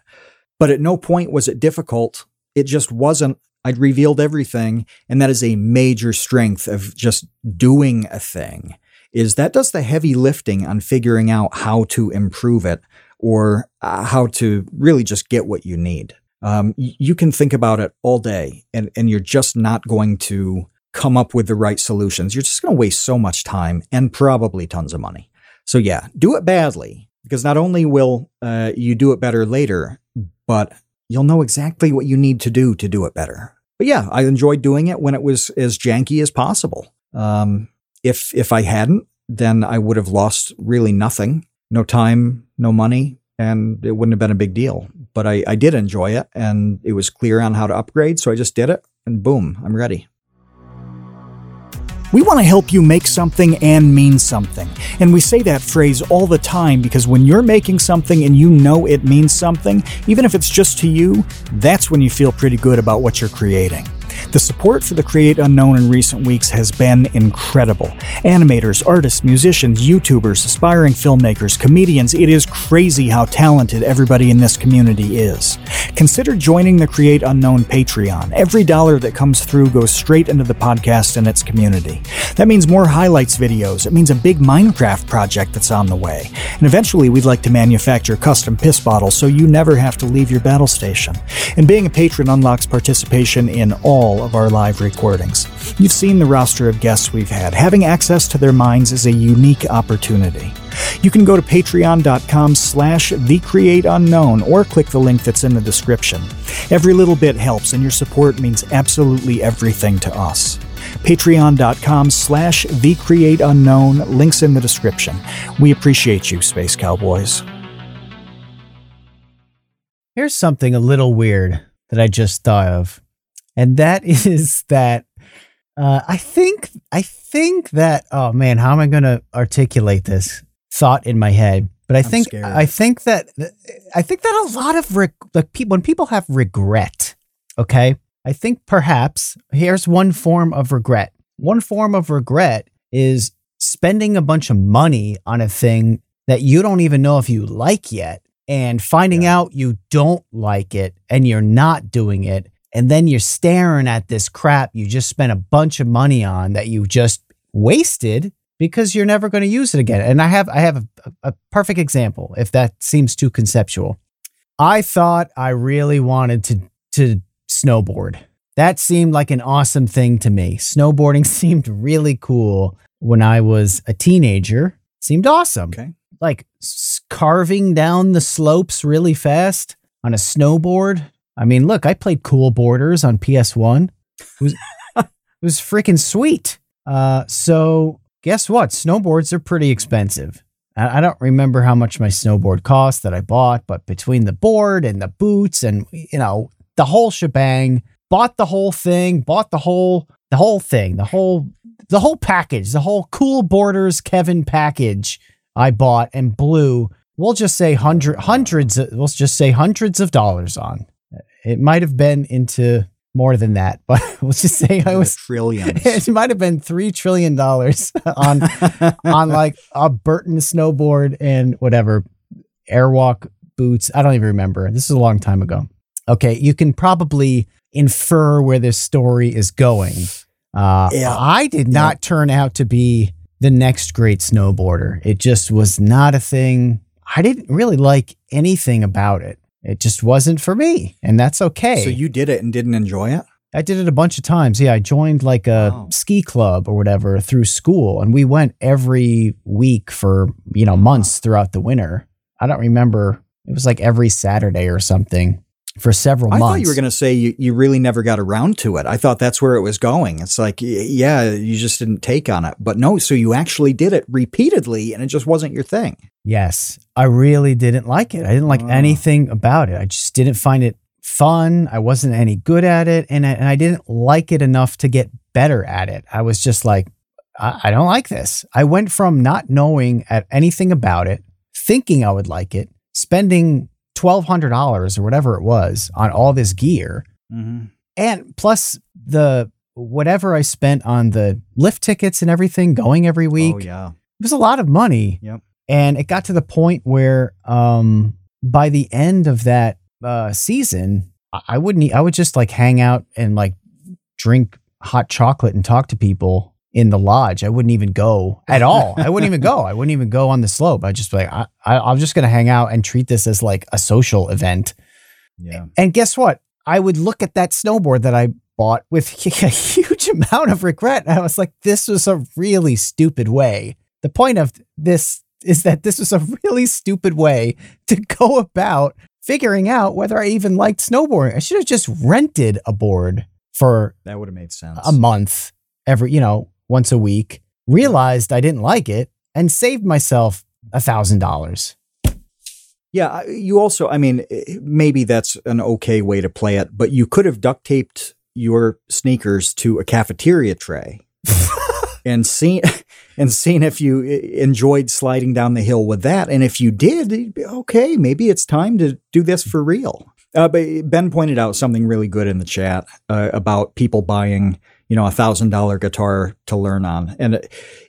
but at no point was it difficult it just wasn't I'd revealed everything. And that is a major strength of just doing a thing is that does the heavy lifting on figuring out how to improve it or uh, how to really just get what you need. Um, you can think about it all day and, and you're just not going to come up with the right solutions. You're just going to waste so much time and probably tons of money. So, yeah, do it badly because not only will uh, you do it better later, but you'll know exactly what you need to do to do it better. But yeah, I enjoyed doing it when it was as janky as possible. Um, if if I hadn't, then I would have lost really nothing. No time, no money, and it wouldn't have been a big deal. But I, I did enjoy it, and it was clear on how to upgrade, so I just did it, and boom, I'm ready. We want to help you make something and mean something. And we say that phrase all the time because when you're making something and you know it means something, even if it's just to you, that's when you feel pretty good about what you're creating. The support for the Create Unknown in recent weeks has been incredible. Animators, artists, musicians, YouTubers, aspiring filmmakers, comedians, it is crazy how talented everybody in this community is. Consider joining the Create Unknown Patreon. Every dollar that comes through goes straight into the podcast and its community. That means more highlights videos. It means a big Minecraft project that's on the way. And eventually, we'd like to manufacture custom piss bottles so you never have to leave your battle station. And being a patron unlocks participation in all all of our live recordings. You've seen the roster of guests we've had. Having access to their minds is a unique opportunity. You can go to patreon.com slash thecreateunknown or click the link that's in the description. Every little bit helps, and your support means absolutely everything to us. Patreon.com slash thecreateunknown, links in the description. We appreciate you, Space Cowboys. Here's something a little weird that I just thought of and that is that uh, I think I think that oh man, how am I going to articulate this thought in my head? But I I'm think scared. I think that I think that a lot of reg- like people when people have regret, okay, I think perhaps here's one form of regret. One form of regret is spending a bunch of money on a thing that you don't even know if you like yet, and finding Yeah. out you don't like it and you're not doing it and then you're staring at this crap you just spent a bunch of money on that you just wasted because you're never going to use it again. And I have I have a, a perfect example if that seems too conceptual. I thought I really wanted to to snowboard. That seemed like an awesome thing to me. Snowboarding seemed really cool when I was a teenager. Seemed awesome Okay. like carving down the slopes really fast on a snowboard. I mean, look, I played Cool Borders on PS1. It was, it was freaking sweet. Uh, so guess what? Snowboards are pretty expensive. I, I don't remember how much my snowboard cost that I bought, but between the board and the boots and you know the whole shebang, bought the whole thing, bought the whole the whole thing, the whole the whole package, the whole Cool Borders Kevin package. I bought and blew. We'll just say hundred hundreds. We'll just say hundreds of dollars on. It might have been into more than that, but we'll just say I was. trillions. It might have been three trillion dollars on on like a Burton snowboard and whatever airwalk boots. I don't even remember. This is a long time ago. Okay, you can probably infer where this story is going. Uh, Yeah. I did not turn out to be the next great snowboarder. It just was not a thing. I didn't really like anything about it. It just wasn't for me, and that's okay. So you did it and didn't enjoy it? I did it a bunch of times. Yeah, I joined like a Wow. ski club or whatever through school, and we went every week for you know months throughout the winter. I don't remember. It was like every Saturday or something for several months. I months. thought you were going to say you, you really never got around to it. I thought that's where it was going. It's like, yeah, you just didn't take on it. But no, so you actually did it repeatedly and it just wasn't your thing. Yes, I really didn't like it. I didn't like Ah. anything about it. I just didn't find it fun. I wasn't any good at it, and I, and I didn't like it enough to get better at it. I was just like, I, I don't like this. I went from not knowing at anything about it, thinking I would like it, spending twelve hundred dollars or whatever it was on all this gear, Mm-hmm. and plus the whatever I spent on the lift tickets and everything, going every week Oh, yeah. it was a lot of money. Yep. And it got to the point where um by the end of that uh season, I- wouldn't. I would just like hang out and like drink hot chocolate and talk to people in the lodge. I wouldn't even go at all. I wouldn't even go. I wouldn't even go on the slope. I'd just be like I, I, I'm just gonna hang out and treat this as like a social event. Yeah. And guess what? I would look at that snowboard that I bought with a huge amount of regret. And I was like, this was a really stupid way. The point of this is that this was a really stupid way to go about figuring out whether I even liked snowboarding. I should have just rented a board for That would have made sense. a month every, you know, once a week, realized I didn't like it and saved myself a thousand dollars. Yeah, you also, I mean, eh, maybe that's an okay way to play it, but you could have duct taped your sneakers to a cafeteria tray and seen and seen if you eh, enjoyed sliding down the hill with that, and if you did, okay, maybe it's time to do this for real. Uh, but Ben pointed out something really good in the chat uh, about people buying, you know, a thousand dollar guitar to learn on, and uh,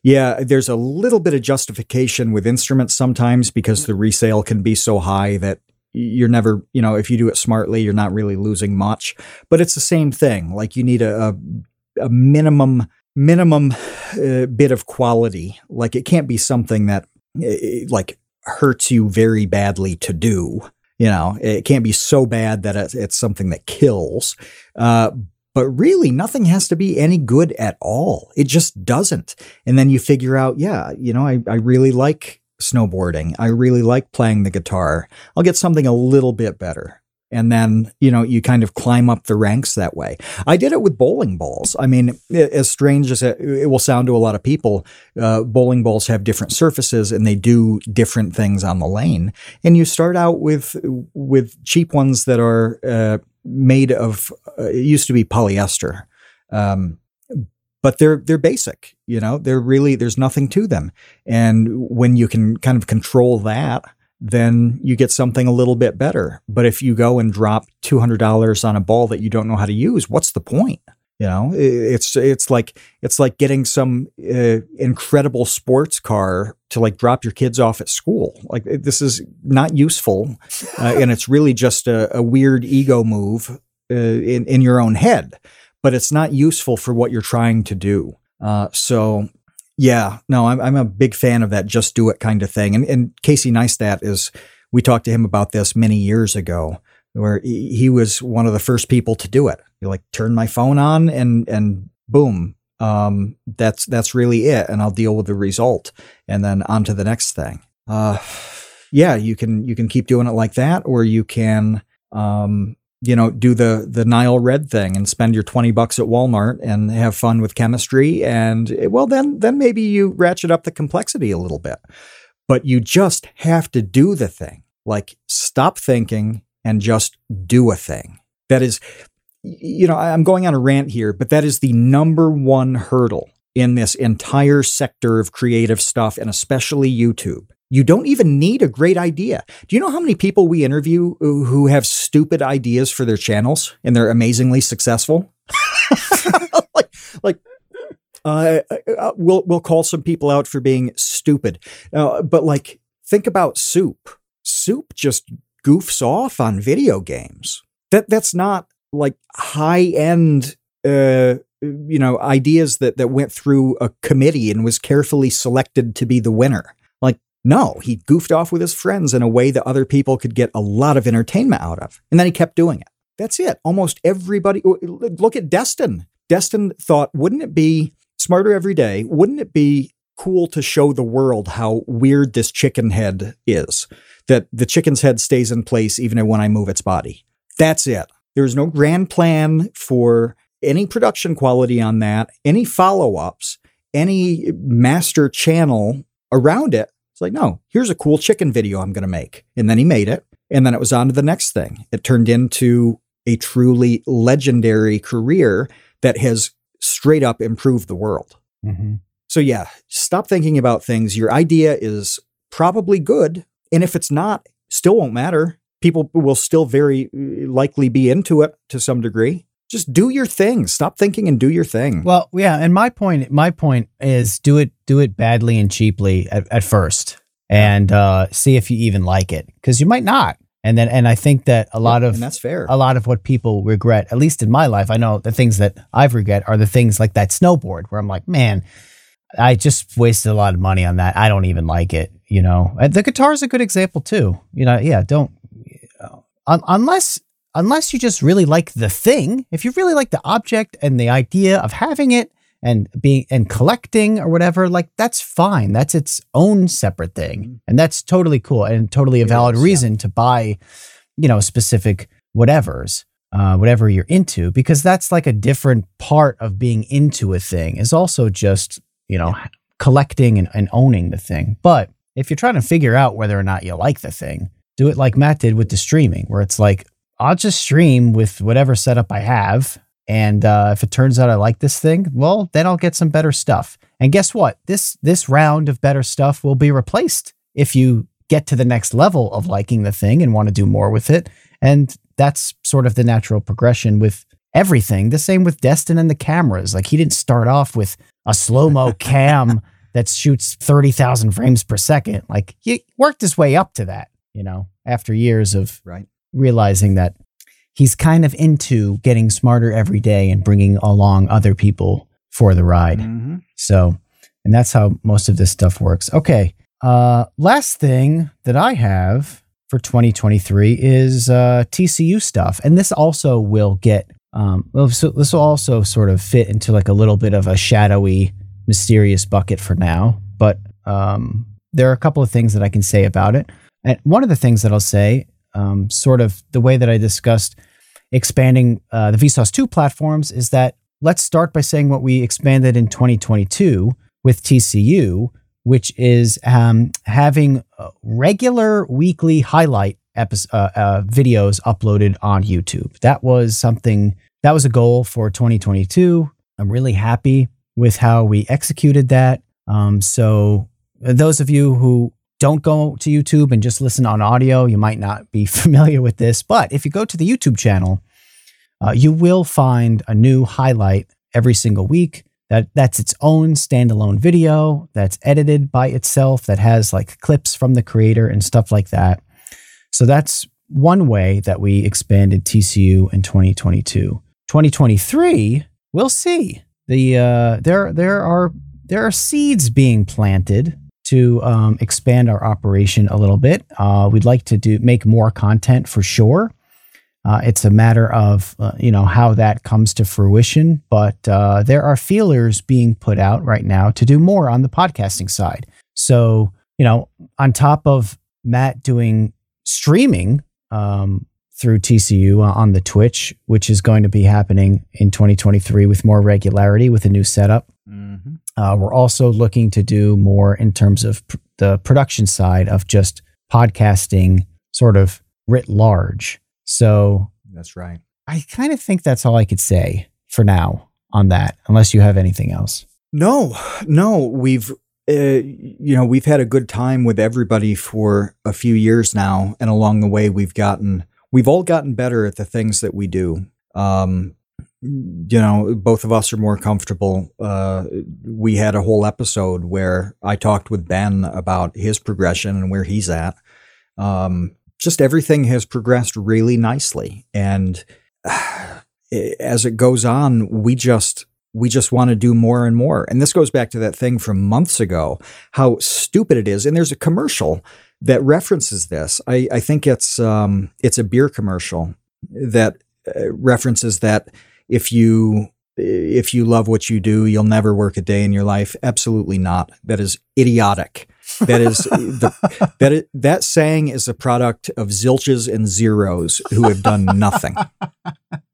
yeah, there's a little bit of justification with instruments sometimes because the resale can be so high that you're never, you know, if you do it smartly, you're not really losing much. But it's the same thing. Like you need a, a, a minimum minimum uh, bit of quality. Like it can't be something that uh, like hurts you very badly to do. You know, it can't be so bad that it's, it's something that kills. Uh, but really, nothing has to be any good at all. It just doesn't. And then you figure out, yeah, you know, I, I really like snowboarding. I really like playing the guitar. I'll get something a little bit better. And then, you know, you kind of climb up the ranks that way. I did it with bowling balls. I mean, as strange as it, it will sound to a lot of people, uh, bowling balls have different surfaces and they do different things on the lane. And you start out with with cheap ones that are uh, made of uh, it used to be polyester. Um, but they're they're basic, you know. They're really there's nothing to them, and when you can kind of control that, then you get something a little bit better. But if you go and drop two hundred dollars on a ball that you don't know how to use, what's the point? You know, it's it's like it's like getting some uh, incredible sports car to like drop your kids off at school. Like this is not useful, uh, and it's really just a, a weird ego move uh, in in your own head. But it's not useful for what you're trying to do. Uh, so yeah, no, I'm I'm a big fan of that just do it kind of thing. And and Casey Neistat is we talked to him about this many years ago, where he, he was one of the first people to do it. You like turn my phone on and and boom, um, that's that's really it, and I'll deal with the result, and then on to the next thing. Uh, yeah, you can you can keep doing it like that, or you can um, you know, do the the Nile Red thing and spend your 20 bucks at Walmart and have fun with chemistry and well then then maybe you ratchet up the complexity a little bit. But you just have to do the thing. Like stop thinking and just do a thing. That is you know, I'm going on a rant here, but that is the number one hurdle in this entire sector of creative stuff and especially YouTube. You don't even need a great idea. Do you know how many people we interview who have stupid ideas for their channels and they're amazingly successful? like, like uh, uh, we'll we'll call some people out for being stupid, uh, but like think about Soup. Soup just goofs off on video games. That that's not like high end. Uh, you know, ideas that that went through a committee and was carefully selected to be the winner. Like no, he goofed off with his friends in a way that other people could get a lot of entertainment out of. And then he kept doing it. That's it. Almost everybody, look at Destin. Destin thought, wouldn't it be smarter every day? Wouldn't it be cool to show the world how weird this chicken head is? That the chicken's head stays in place even when I move its body. That's it. There's no grand plan for any production quality on that, any follow ups, any master channel around it. It's like, no, here's a cool chicken video I'm going to make. And then he made it. And then it was on to the next thing. It turned into a truly legendary career that has straight up improved the world. Mm-hmm. So, yeah, stop thinking about things. Your idea is probably good. And if it's not, still won't matter. People will still very likely be into it to some degree just do your thing. Stop thinking and do your thing. Well, yeah, and my point my point is do it do it badly and cheaply at, at first and uh, see if you even like it because you might not. And then, and I think that a lot of and that's fair. a lot of what people regret, at least in my life, I know the things that I've regret are the things like that snowboard where I'm like, man, I just wasted a lot of money on that. I don't even like it, you know. And the guitar is a good example too. You know, yeah, don't un- unless unless you just really like the thing. If you really like the object and the idea of having it and being and collecting or whatever, like that's fine. That's its own separate thing, and that's totally cool and totally a valid is, yeah. reason to buy, you know, specific whatevers. Uh, whatever you're into, because that's like a different part of being into a thing, is also just, you know, collecting and, and owning the thing. But if you're trying to figure out whether or not you like the thing, do it like Matt did with the streaming, where it's like, I'll just stream with whatever setup I have. And uh, if it turns out I like this thing, well, then I'll get some better stuff. And guess what? This this round of better stuff will be replaced if you get to the next level of liking the thing and want to do more with it. And that's sort of the natural progression with everything. The same with Destin and the cameras. Like he didn't start off with a slow mo cam that shoots 30,000 frames per second. Like he worked his way up to that, you know, after years of right. realizing that he's kind of into getting smarter every day and bringing along other people for the ride. Mhm. So, and that's how most of this stuff works. Okay. Uh, last thing that I have for 2023 is uh, TCU stuff. And this also will get, um, well, so this will also sort of fit into like a little bit of a shadowy, mysterious bucket for now. But um, there are a couple of things that I can say about it. And one of the things that I'll say, um, sort of the way that I discussed expanding uh, the Vsauce 2 platforms, is that let's start by saying what we expanded in 2022 with TCU, which is um, having regular weekly highlight uh, uh, videos uploaded on YouTube. That was something that was a goal for 2022. I'm really happy with how we executed that. Um, so, those of you who don't go to YouTube and just listen on audio, you might not be familiar with this. But if you go to the YouTube channel, uh, you will find a new highlight every single week. That that's its own standalone video that's edited by itself that has like clips from the creator and stuff like that. So that's one way that we expanded TCU in 2022. 2023, we'll see. The uh, there there are there are seeds being planted to um, expand our operation a little bit. Uh, we'd like to do make more content for sure. Uh, it's a matter of uh, you know how that comes to fruition, but uh, there are feelers being put out right now to do more on the podcasting side. So you know, on top of Matt doing streaming um, through TCU on the Twitch, which is going to be happening in 2023 with more regularity with a new setup. Mhm. Uh, we're also looking to do more in terms of pr- the production side of just podcasting, sort of writ large. So That's right. I kind of think that's all I could say for now on that, unless you have anything else. No, no, we've uh, you know we've had a good time with everybody for a few years now, and along the way we've gotten we've all gotten better at the things that we do. Um, you know, both of us are more comfortable. Uh, we had a whole episode where I talked with Ben about his progression and where he's at. Um, just everything has progressed really nicely, and as it goes on, we just we just want to do more and more. And this goes back to that thing from months ago, how stupid it is. And there's a commercial that references this. I, I think it's um, it's a beer commercial that uh, references that if you if you love what you do, you'll never work a day in your life. Absolutely not. That is idiotic. That is the, that is, that saying is a product of zilches and zeros who have done nothing.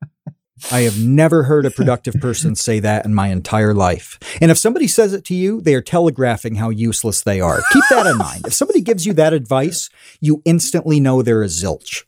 I have never heard a productive person say that in my entire life. And if somebody says it to you, they are telegraphing how useless they are. Keep that in mind. If somebody gives you that advice, you instantly know they're a zilch.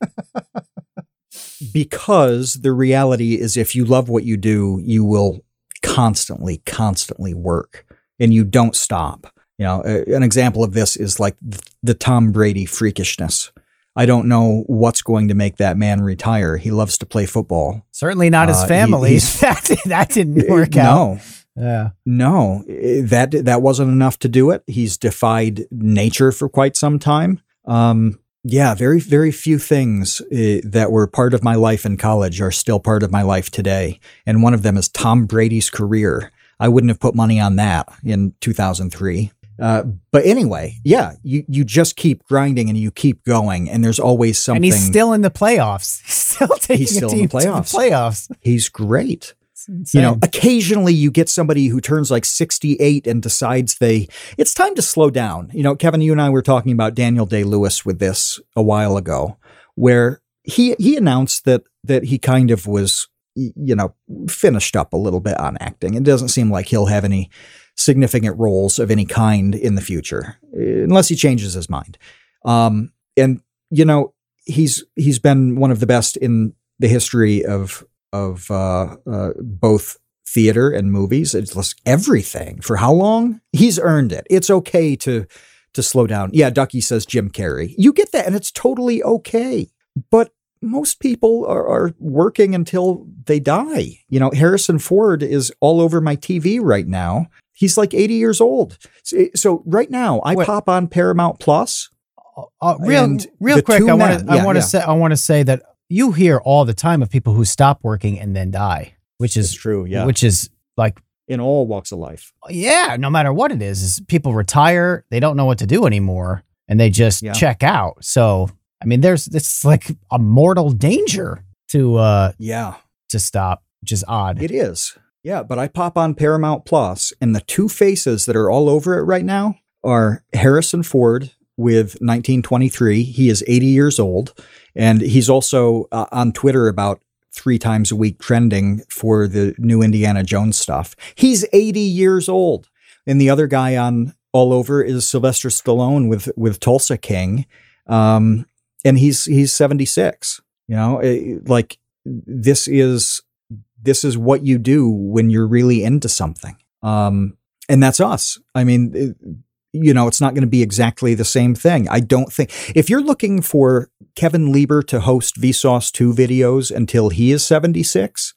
Because the reality is, if you love what you do, you will constantly, constantly work and you don't stop. You know, an example of this is like the Tom Brady freakishness. I don't know what's going to make that man retire. He loves to play football. Certainly not his Uh, he- family. he's- that, that didn't work out. No, Yeah. no, that that wasn't enough to do it. He's defied nature for quite some time. Um, yeah, very, very few things uh, that were part of my life in college are still part of my life today. And one of them is Tom Brady's career. I wouldn't have put money on that in 2003. Uh, but anyway, yeah, you, you just keep grinding and you keep going, and there's always something. And he's still in the playoffs. He's still taking He's still in the playoffs. the playoffs. He's great. You know, occasionally you get somebody who turns like 68 and decides they, it's time to slow down. You know, Kevin, you and I were talking about Daniel Day Lewis with this a while ago, where he, he announced that, that he kind of was, you know, finished up a little bit on acting. It doesn't seem like he'll have any significant roles of any kind in the future, unless he changes his mind. Um, and, you know, he's, he's been one of the best in the history of, of uh, uh, both theater and movies. It's just everything. For how long? He's earned it. It's okay to to slow down. Yeah, Ducky says Jim Carrey. You get that, and it's totally okay. But most people are, are working until they die. You know, Harrison Ford is all over my TV right now. He's like 80 years old. So, so right now, I Wait. pop on Paramount Plus. Uh, real, real quick, I want to, I yeah, want to yeah. say, I want to say that you hear all the time of people who stop working and then die, which is true. Yeah, which is like, in all walks of life. yeah, no matter what it is, is people retire, they don't know what to do anymore, and they just Yeah. check out. So, I mean, there's it's like a mortal danger to uh Yeah. to stop, which is odd. It is. Yeah, but I pop on Paramount Plus, and the two faces that are all over it right now are Harrison Ford with 1923. He is 80 years old, and he's also uh, on Twitter about three times a week trending for the new Indiana Jones stuff. He's 80 years old. And the other guy on all over is Sylvester Stallone with with Tulsa King. Um, and he's he's 76. You know, eh, like this is this is what you do when you're really into something. Um, and that's us. I mean, it- you know, it's not going to be exactly the same thing. I don't think if you're looking for Kevin Lieber to host Vsauce 2 videos until he is 76,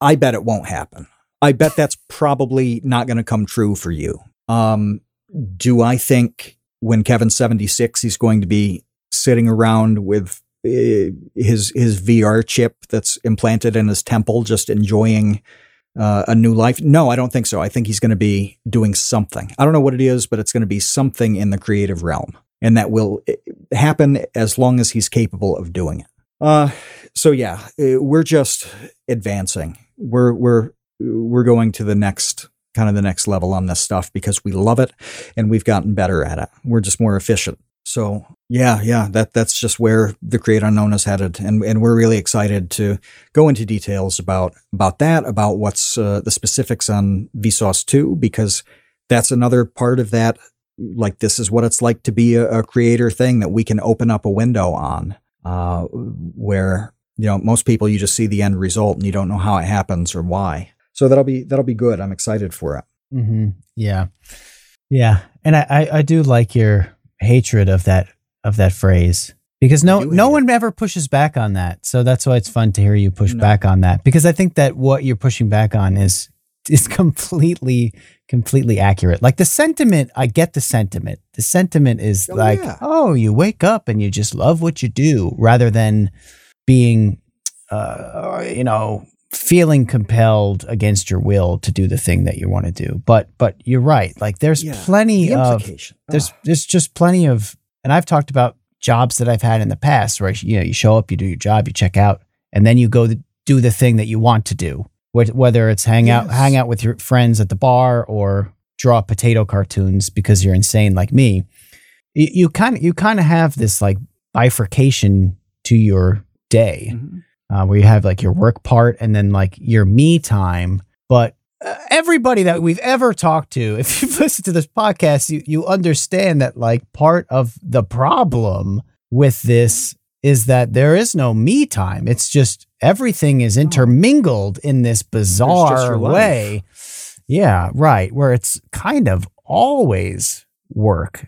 I bet it won't happen. I bet that's probably not going to come true for you. Um, do I think when Kevin's 76, he's going to be sitting around with his his VR chip that's implanted in his temple, just enjoying uh, a new life? No, I don't think so. I think he's going to be doing something. I don't know what it is, but it's going to be something in the creative realm, and that will eh, happen as long as he's capable of doing it. Uh, so yeah, eh, we're just advancing. We're we're we're going to the next kind of the next level on this stuff because we love it and we've gotten better at it. We're just more efficient. So yeah, yeah, that that's just where the Create Unknown is headed, and and we're really excited to go into details about about that, about what's uh, the specifics on Vsauce two, because that's another part of that. Like this is what it's like to be a, a creator thing that we can open up a window on, uh, where you know most people you just see the end result and you don't know how it happens or why. So that'll be that'll be good. I'm excited for it. hmm Yeah, yeah, and I, I I do like your hatred of that of that phrase because no no one ever pushes back on that. So that's why it's fun to hear you push No. back on that because I think that what you're pushing back on is is completely completely accurate. Like the sentiment, I get the sentiment. The sentiment is Oh, like, yeah. oh, you wake up and you just love what you do, rather than being, uh, you know, feeling compelled against your will to do the thing that you want to do. But but you're right. Like there's Yeah, plenty The of there's Ah. there's just plenty of and I've talked about jobs that I've had in the past where you know you show up, you do your job, you check out, and then you go do the thing that you want to do. Wh- Whether it's hang out hang out with your friends at the bar or draw potato cartoons because you're insane like me. You kind of you kind of have this like bifurcation to your day Mhm. Uh, where you have like your work part and then like your me time. But uh, everybody that we've ever talked to, if you've listened to this podcast, you, you understand that like part of the problem with this is that there is no me time. It's just everything is intermingled in this bizarre life. way. Yeah, right. Where it's kind of always work.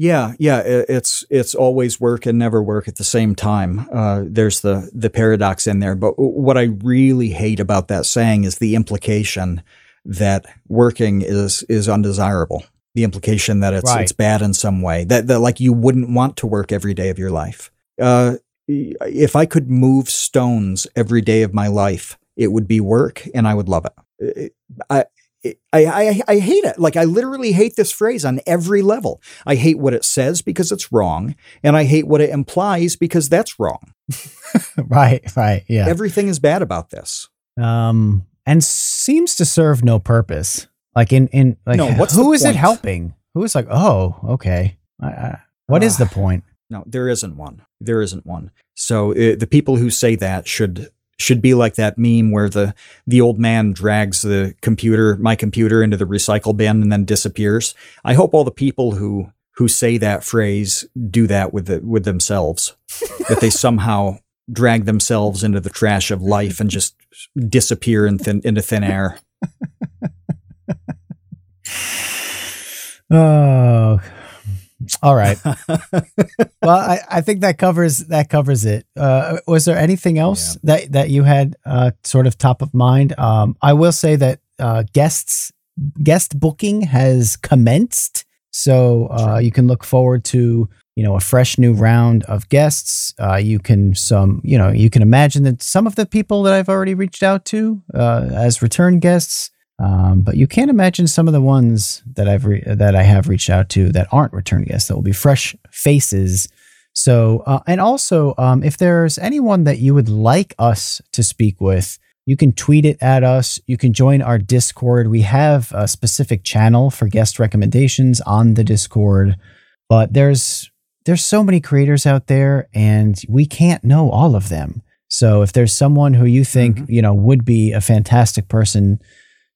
Yeah, yeah, it's it's always work and never work at the same time. Uh, there's the the paradox in there. But what I really hate about that saying is the implication that working is is undesirable. the implication that it's Right. it's bad in some way that that like you wouldn't want to work every day of your life. Uh, if I could move stones every day of my life, it would be work, and I would love it. I. I, I I hate it. Like I literally hate this phrase on every level. I hate what it says because it's wrong, and I hate what it implies because that's wrong. right, right, yeah. Everything is bad about this. um, and seems to serve no purpose. Like in in like, No, what's who is it helping? Who is like, oh, okay. I, I, what is the point? No, there isn't one. There isn't one. So uh, the people who say that should should be like that meme where the the old man drags the computer, my computer, into the recycle bin and then disappears. I hope all the people who who say that phrase do that with the, with themselves. that they somehow drag themselves into the trash of life and just disappear in thin, into thin air. Oh, all right. well, I, I think that covers that covers it. Uh, was there anything else that that you had uh, sort of top of mind? Um, I will say that uh, guests guest booking has commenced, so uh, you can look forward to you know a fresh new round of guests. Uh, you can some you know you can imagine that some of the people that I've already reached out to uh, as return guests. Um, but you can't imagine some of the ones that I've re- that I have reached out to that aren't return guests. That will be fresh faces. So, uh, and also, um, if there's anyone that you would like us to speak with, you can tweet it at us. You can join our Discord. We have a specific channel for guest recommendations on the Discord, but there's there's so many creators out there, and we can't know all of them. So, if there's someone who you think you know would be a fantastic person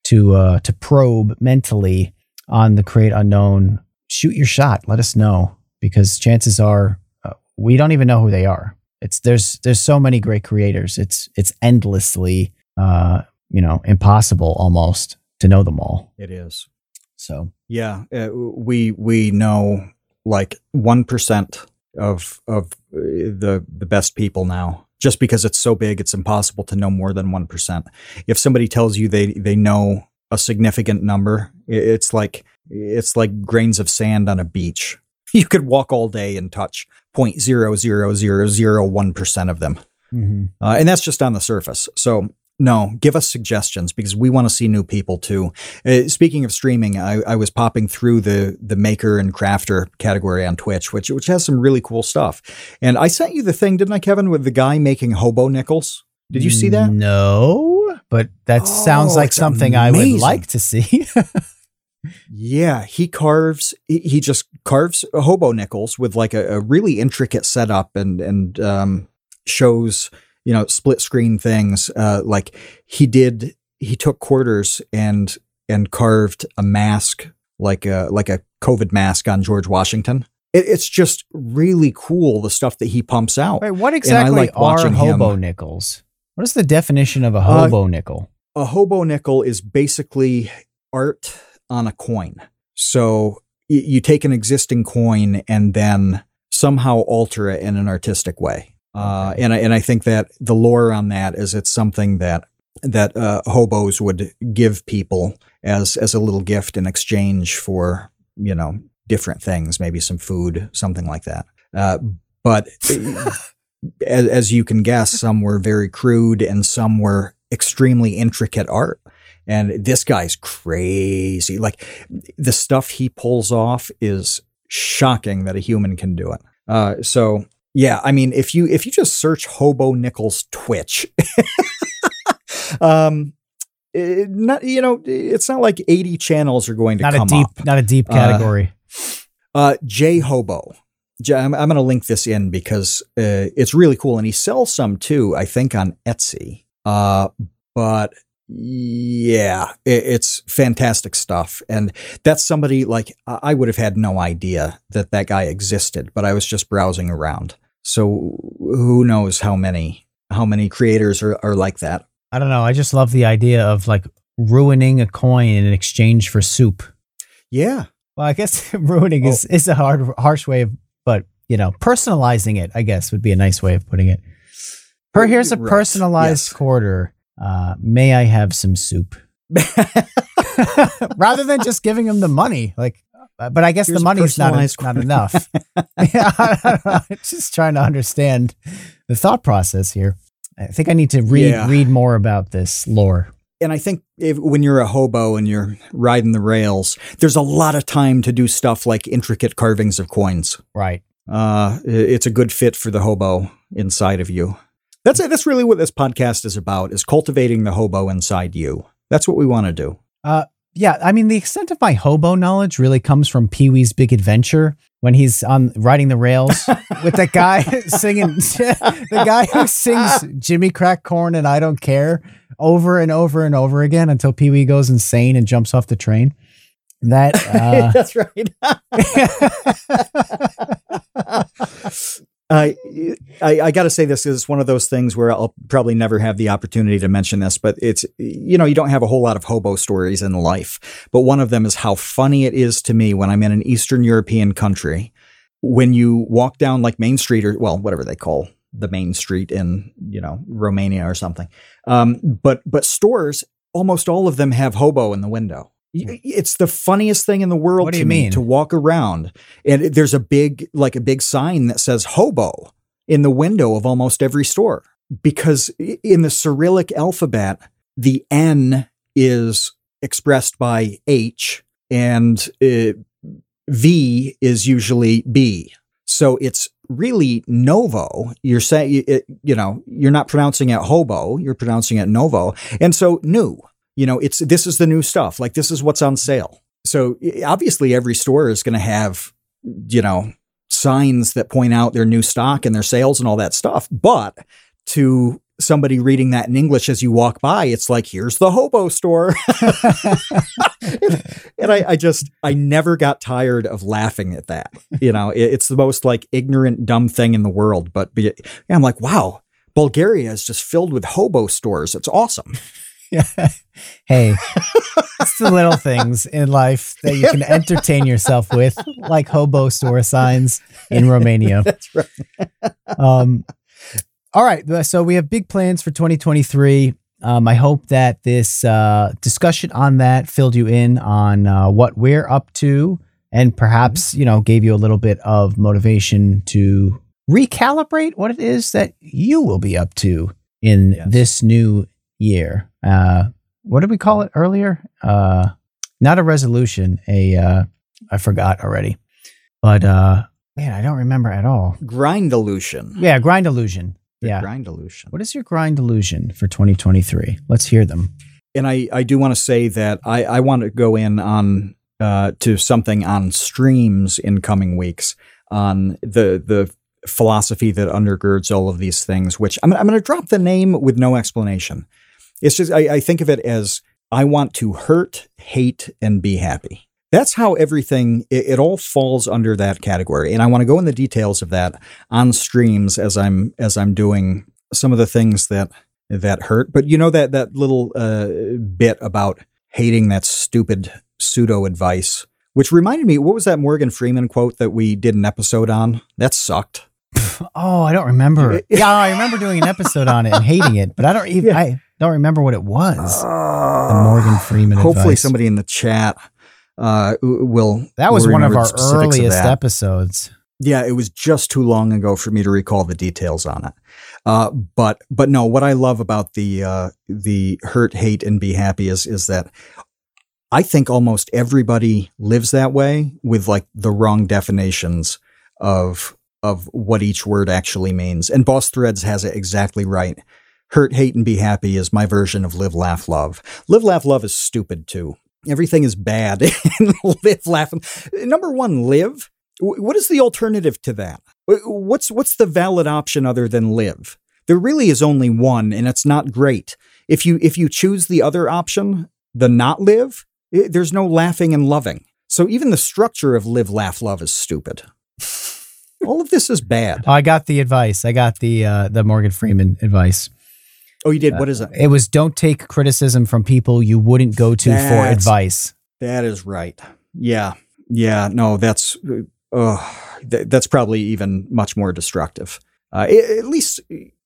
to uh, to probe mentally on the create unknown, shoot your shot. Let us know because chances are uh, we don't even know who they are. It's there's there's so many great creators. It's it's endlessly uh, you know impossible almost to know them all. It is. So Yeah, uh, we we know like one percent of of uh, the the best people now. Just because it's so big, it's impossible to know more than one percent. If somebody tells you they they know a significant number, it's like it's like grains of sand on a beach. You could walk all day and touch point zero zero zero zero one percent of them. Uh, and that's just on the surface. So, no, give us suggestions because we want to see new people too. Uh, speaking of streaming, I, I was popping through the the maker and crafter category on Twitch, which which has some really cool stuff. And I sent you the thing, didn't I, Kevin, with the guy making hobo nickels? Did you see that? No, but that sounds Oh, like it's something I would like to see. Yeah, he carves. He he just carves hobo nickels with like a, a really intricate setup and and um, shows you know split screen things. Uh, like he did, he took quarters and and carved a mask like a like a COVID mask on George Washington. It, it's just really cool the stuff that he pumps out. Wait, what exactly like are watching him. hobo nickels? What is the definition of a Uh, hobo nickel? a hobo nickel is basically art on a coin. So y- you take an existing coin and then somehow alter it in an artistic way. Uh, and I, and I think that the lore on that is it's something that that uh, hobos would give people as as a little gift in exchange for you know different things, maybe some food, something like that. Uh, but as, as you can guess, some were very crude and some were extremely intricate art. And this guy's crazy. Like the stuff he pulls off is shocking that a human can do it. Uh, so yeah, I mean, if you if you just search Hobo Nickels Twitch, um, it, not you know, it's not like eighty channels are going to Not a come deep, up. not a deep Uh, category. Uh, J Hobo. J- I'm, I'm going to link this in because uh, it's really cool, and he sells some too. I think on Etsy. Uh, but yeah, it's fantastic stuff, and that's somebody like I would have had no idea that that guy existed, but I was just browsing around. So who knows how many how many creators are, are like that? I don't know. I just love the idea of like ruining a coin in exchange for soup. Yeah, Well, I guess ruining is, oh. is a hard, harsh way of, but you know, personalizing it, I guess, would be a nice way of putting it. Per, here's a Right, personalized yes. quarter. Uh, may I have some soup? Rather than just giving him the money, like Uh, But I guess Here's the a money's not not enough. yeah, I don't just trying to understand the thought process here. I think I need to read Yeah. read more about this lore. and I think if, when you're a hobo and you're riding the rails, there's a lot of time to do stuff like intricate carvings of coins. Right. Uh, it's a good fit for the hobo inside of you. That's it. That's really what this podcast is about: is cultivating the hobo inside you. That's what we want to do. Uh, yeah, I mean, the extent of my hobo knowledge really comes from Pee Wee's Big Adventure when he's on riding the rails with that guy singing, the guy who sings Jimmy Crack Corn and I Don't Care over and over and over again until Pee Wee goes insane and jumps off the train. That, uh, That's right. I, I I got to say this is one of those things where I'll probably never have the opportunity to mention this, but it's you know you don't have a whole lot of hobo stories in life, but one of them is how funny it is to me when I'm in an Eastern European country when you walk down like Main Street or well whatever they call the main street in you know Romania or something, um, but but stores almost all of them have hobo in the window. Y- It's the funniest thing in the world What do to you me mean? to walk around and there's a big like a big sign that says hobo in the window of almost every store because in the cyrillic alphabet the n is expressed by h and uh, v is usually b. So it's really novo. You're saying you know you're not pronouncing it hobo you're pronouncing it novo. And so new you know it's this is the new stuff. Like this is what's on sale. So obviously every store is going to have you know signs that point out their new stock and their sales and all that stuff. But to somebody reading that in english as you walk by it's like here's the hobo store. And I, I just i never got tired of laughing at that. You know it- it's the most like ignorant dumb thing in the world but, yeah, i'm like wow bulgaria is just filled with hobo stores. It's awesome hey, it's the little things in life that you can entertain yourself with, like hobo store signs in Romania. that's right Um, all right. So we have big plans for 2023. Um, I hope that this uh, discussion on that filled you in on uh, what we're up to and perhaps, you know, gave you a little bit of motivation to recalibrate what it is that you will be up to in Yes. this new year. Uh, what did we call it earlier? Uh, not a resolution, a, uh, I forgot already, but, uh, man, I don't remember at all. grindolution Yeah, grindolution. Yeah. grindolution What is your grindolution for 2023? Let's hear them. and I, I do want to say that I, I want to go in on uh, to something on streams in coming weeks on the the philosophy that undergirds all of these things. Which I'm I'm going to drop the name with no explanation. It's just I, I think of it as I want to hurt, hate, and be happy. That's how everything it, it all falls under that category, and I want to go in the details of that on streams as I'm as I'm doing some of the things that that hurt. But you know that that little uh, bit about hating that stupid pseudo advice, which reminded me, what was that Morgan Freeman quote that we did an episode on? That sucked. Oh, I don't remember. yeah, I remember doing an episode on it and hating it, but I don't even Yeah. I don't remember what it was. the Morgan Freeman Hopefully, advice. somebody in the chat uh, will. that was will one of our earliest that. episodes. Yeah, it was just too long ago for me to recall the details on it. Uh, but but no, what I love about the uh, the hurt, hate, and be happy is is that I think almost everybody lives that way with like the wrong definitions of of what each word actually means. And Boss Threads has it exactly right. Hurt, hate, and be happy is my version of live, laugh, love. Live, laugh, love is stupid too. Everything is bad. in live, laugh. Number one, live. What is the alternative to that? What's what's the valid option other than live? There really is only one, and it's not great. If you if you choose the other option, the not live, i- there's no laughing and loving. So even the structure of live, laugh, love is stupid. All of this is bad. I got the advice. I got the uh, the Morgan Freeman advice. Oh, you did. What is it? It was don't take criticism from people you wouldn't go to for advice. That is right. Yeah, yeah. No, that's uh, th- that's probably even much more destructive. Uh, a- at least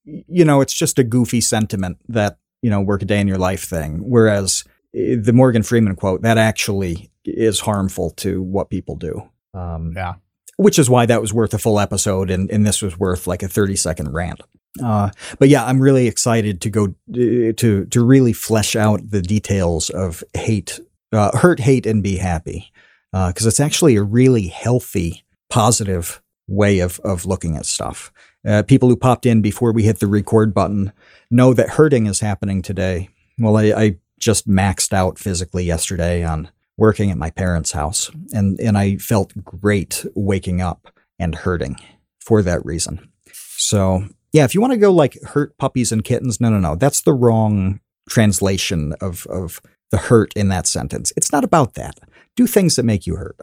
you know it's just a goofy sentiment that you know work a day in your life thing. Whereas eh, the Morgan Freeman quote, that actually is harmful to what people do. Um, Yeah. which is why that was worth a full episode and, and this was worth like a 30 second rant. Uh, but yeah, I'm really excited to go uh, to to really flesh out the details of hate, uh, hurt, hate, and be happy, because it's actually a really healthy, positive way of of looking at stuff. Uh, people who popped in before we hit the record button know that hurting is happening today. Well, I, I just maxed out physically yesterday on working at my parents' house, and and I felt great waking up and hurting for that reason. So yeah, if you want to go like hurt puppies and kittens, no, no, no, that's the wrong translation of of the hurt in that sentence. It's not about that. Do things that make you hurt.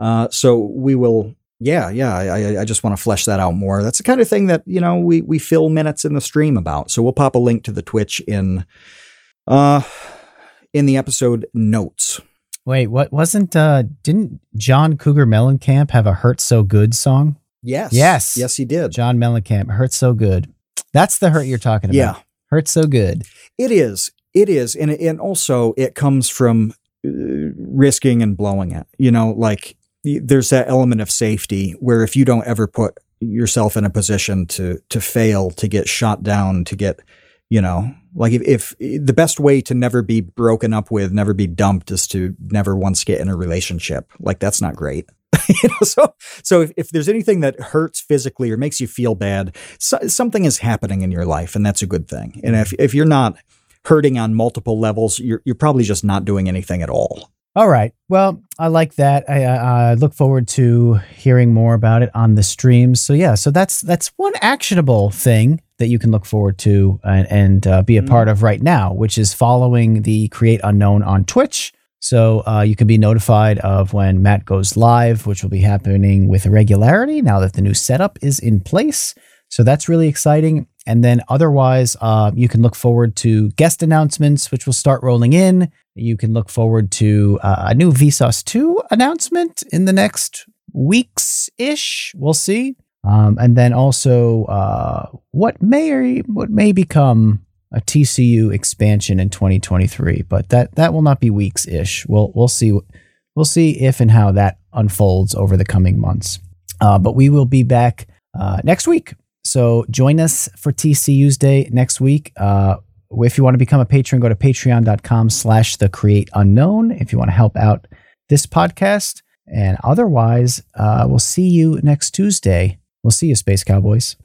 Uh, so we will. Yeah, yeah. I, I just want to flesh that out more. That's the kind of thing that you know we we fill minutes in the stream about. So we'll pop a link to the Twitch in uh in the episode notes. Wait, what wasn't uh didn't John Cougar Mellencamp have a Hurt So Good song? Yes, Yes. yes, he did. John Mellencamp, Hurt So Good. That's the hurt you're talking about. Yeah. Hurt So Good. It is. It is, and and also it comes from uh, risking and blowing it. You know, like there's that element of safety where if you don't ever put yourself in a position to to fail, to get shot down, to get, you know, like if, if the best way to never be broken up with, never be dumped, is to never once get in a relationship. Like that's not great. you know, so so if, if there's anything that hurts physically or makes you feel bad, so, something is happening in your life, and that's a good thing. And if if you're not hurting on multiple levels, you're you're probably just not doing anything at all. All right. Well, I like that. I, look forward to hearing more about it on the streams. So yeah, so that's that's one actionable thing that you can look forward to and, and uh, be a part of right now, which is following the Create Unknown on Twitch. So uh, you can be notified of when Matt goes live, which will be happening with regularity now that the new setup is in place. So that's really exciting. And then otherwise, uh, you can look forward to guest announcements, which will start rolling in. You can look forward to uh, a new Vsauce 2 announcement in the next weeks ish. We'll see. Um, and then also uh, what may or what may become a TCU expansion in 2023, but that that will not be weeks ish. We'll we'll see we'll see if and how that unfolds over the coming months. Uh, but we will be back uh, next week. So join us for TCU's Day next week. Uh, if you want to become a patron, go to patreon.com slash the create unknown if you want to help out this podcast. And otherwise, uh, we'll see you next Tuesday. We'll see you, Space Cowboys.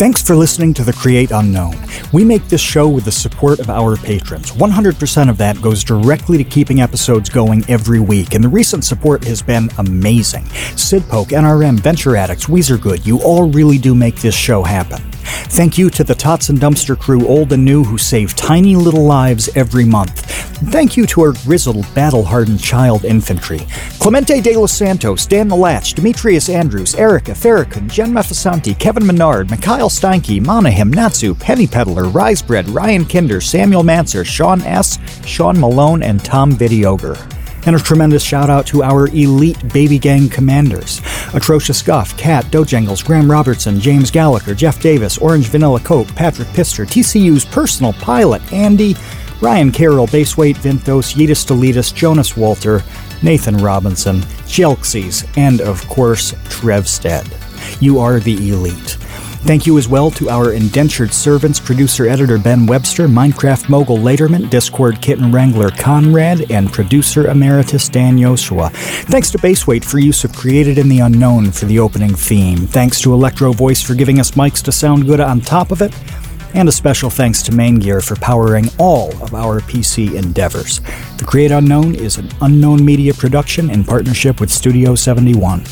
Thanks for listening to The Create Unknown. We make this show with the support of our patrons. 100% of that goes directly to keeping episodes going every week, and the recent support has been amazing. Sid Poke, NRM, Venture Addicts, Weezer Good, you all really do make this show happen. Thank you to the Tots and Dumpster crew, old and new, who save tiny little lives every month. Thank you to our grizzled, battle hardened child infantry Clemente de los Santos, Dan the Latch, Demetrius Andrews, Erica, Farrakhan, Jen Mefisanti, Kevin Menard, Mikhail Steinke, Monahim, Natsu, Penny Peddler, Risebread, Ryan Kinder, Samuel Manser, Sean S., Sean Malone, and Tom Videoger. And a tremendous shout out to our elite baby gang commanders Atrocious Guff, Kat, Dojangles, Graham Robertson, James Gallagher, Jeff Davis, Orange Vanilla Coke, Patrick Pister, TCU's personal pilot, Andy, Ryan Carroll, Baseweight, Vinthos, Yeetus Deletus, Jonas Walter, Nathan Robinson, Chelxies, and of course, Trevstead. You are the elite. Thank you as well to our indentured servants, producer editor Ben Webster, Minecraft mogul Laterman, Discord kitten wrangler Conrad, and producer emeritus Dan Yoshua. Thanks to Baseweight for use of Created in the Unknown for the opening theme. Thanks to Electro Voice for giving us mics to sound good on top of it. And a special thanks to MAINGEAR for powering all of our PC endeavors. The Create Unknown is an unknown media production in partnership with Studio 71.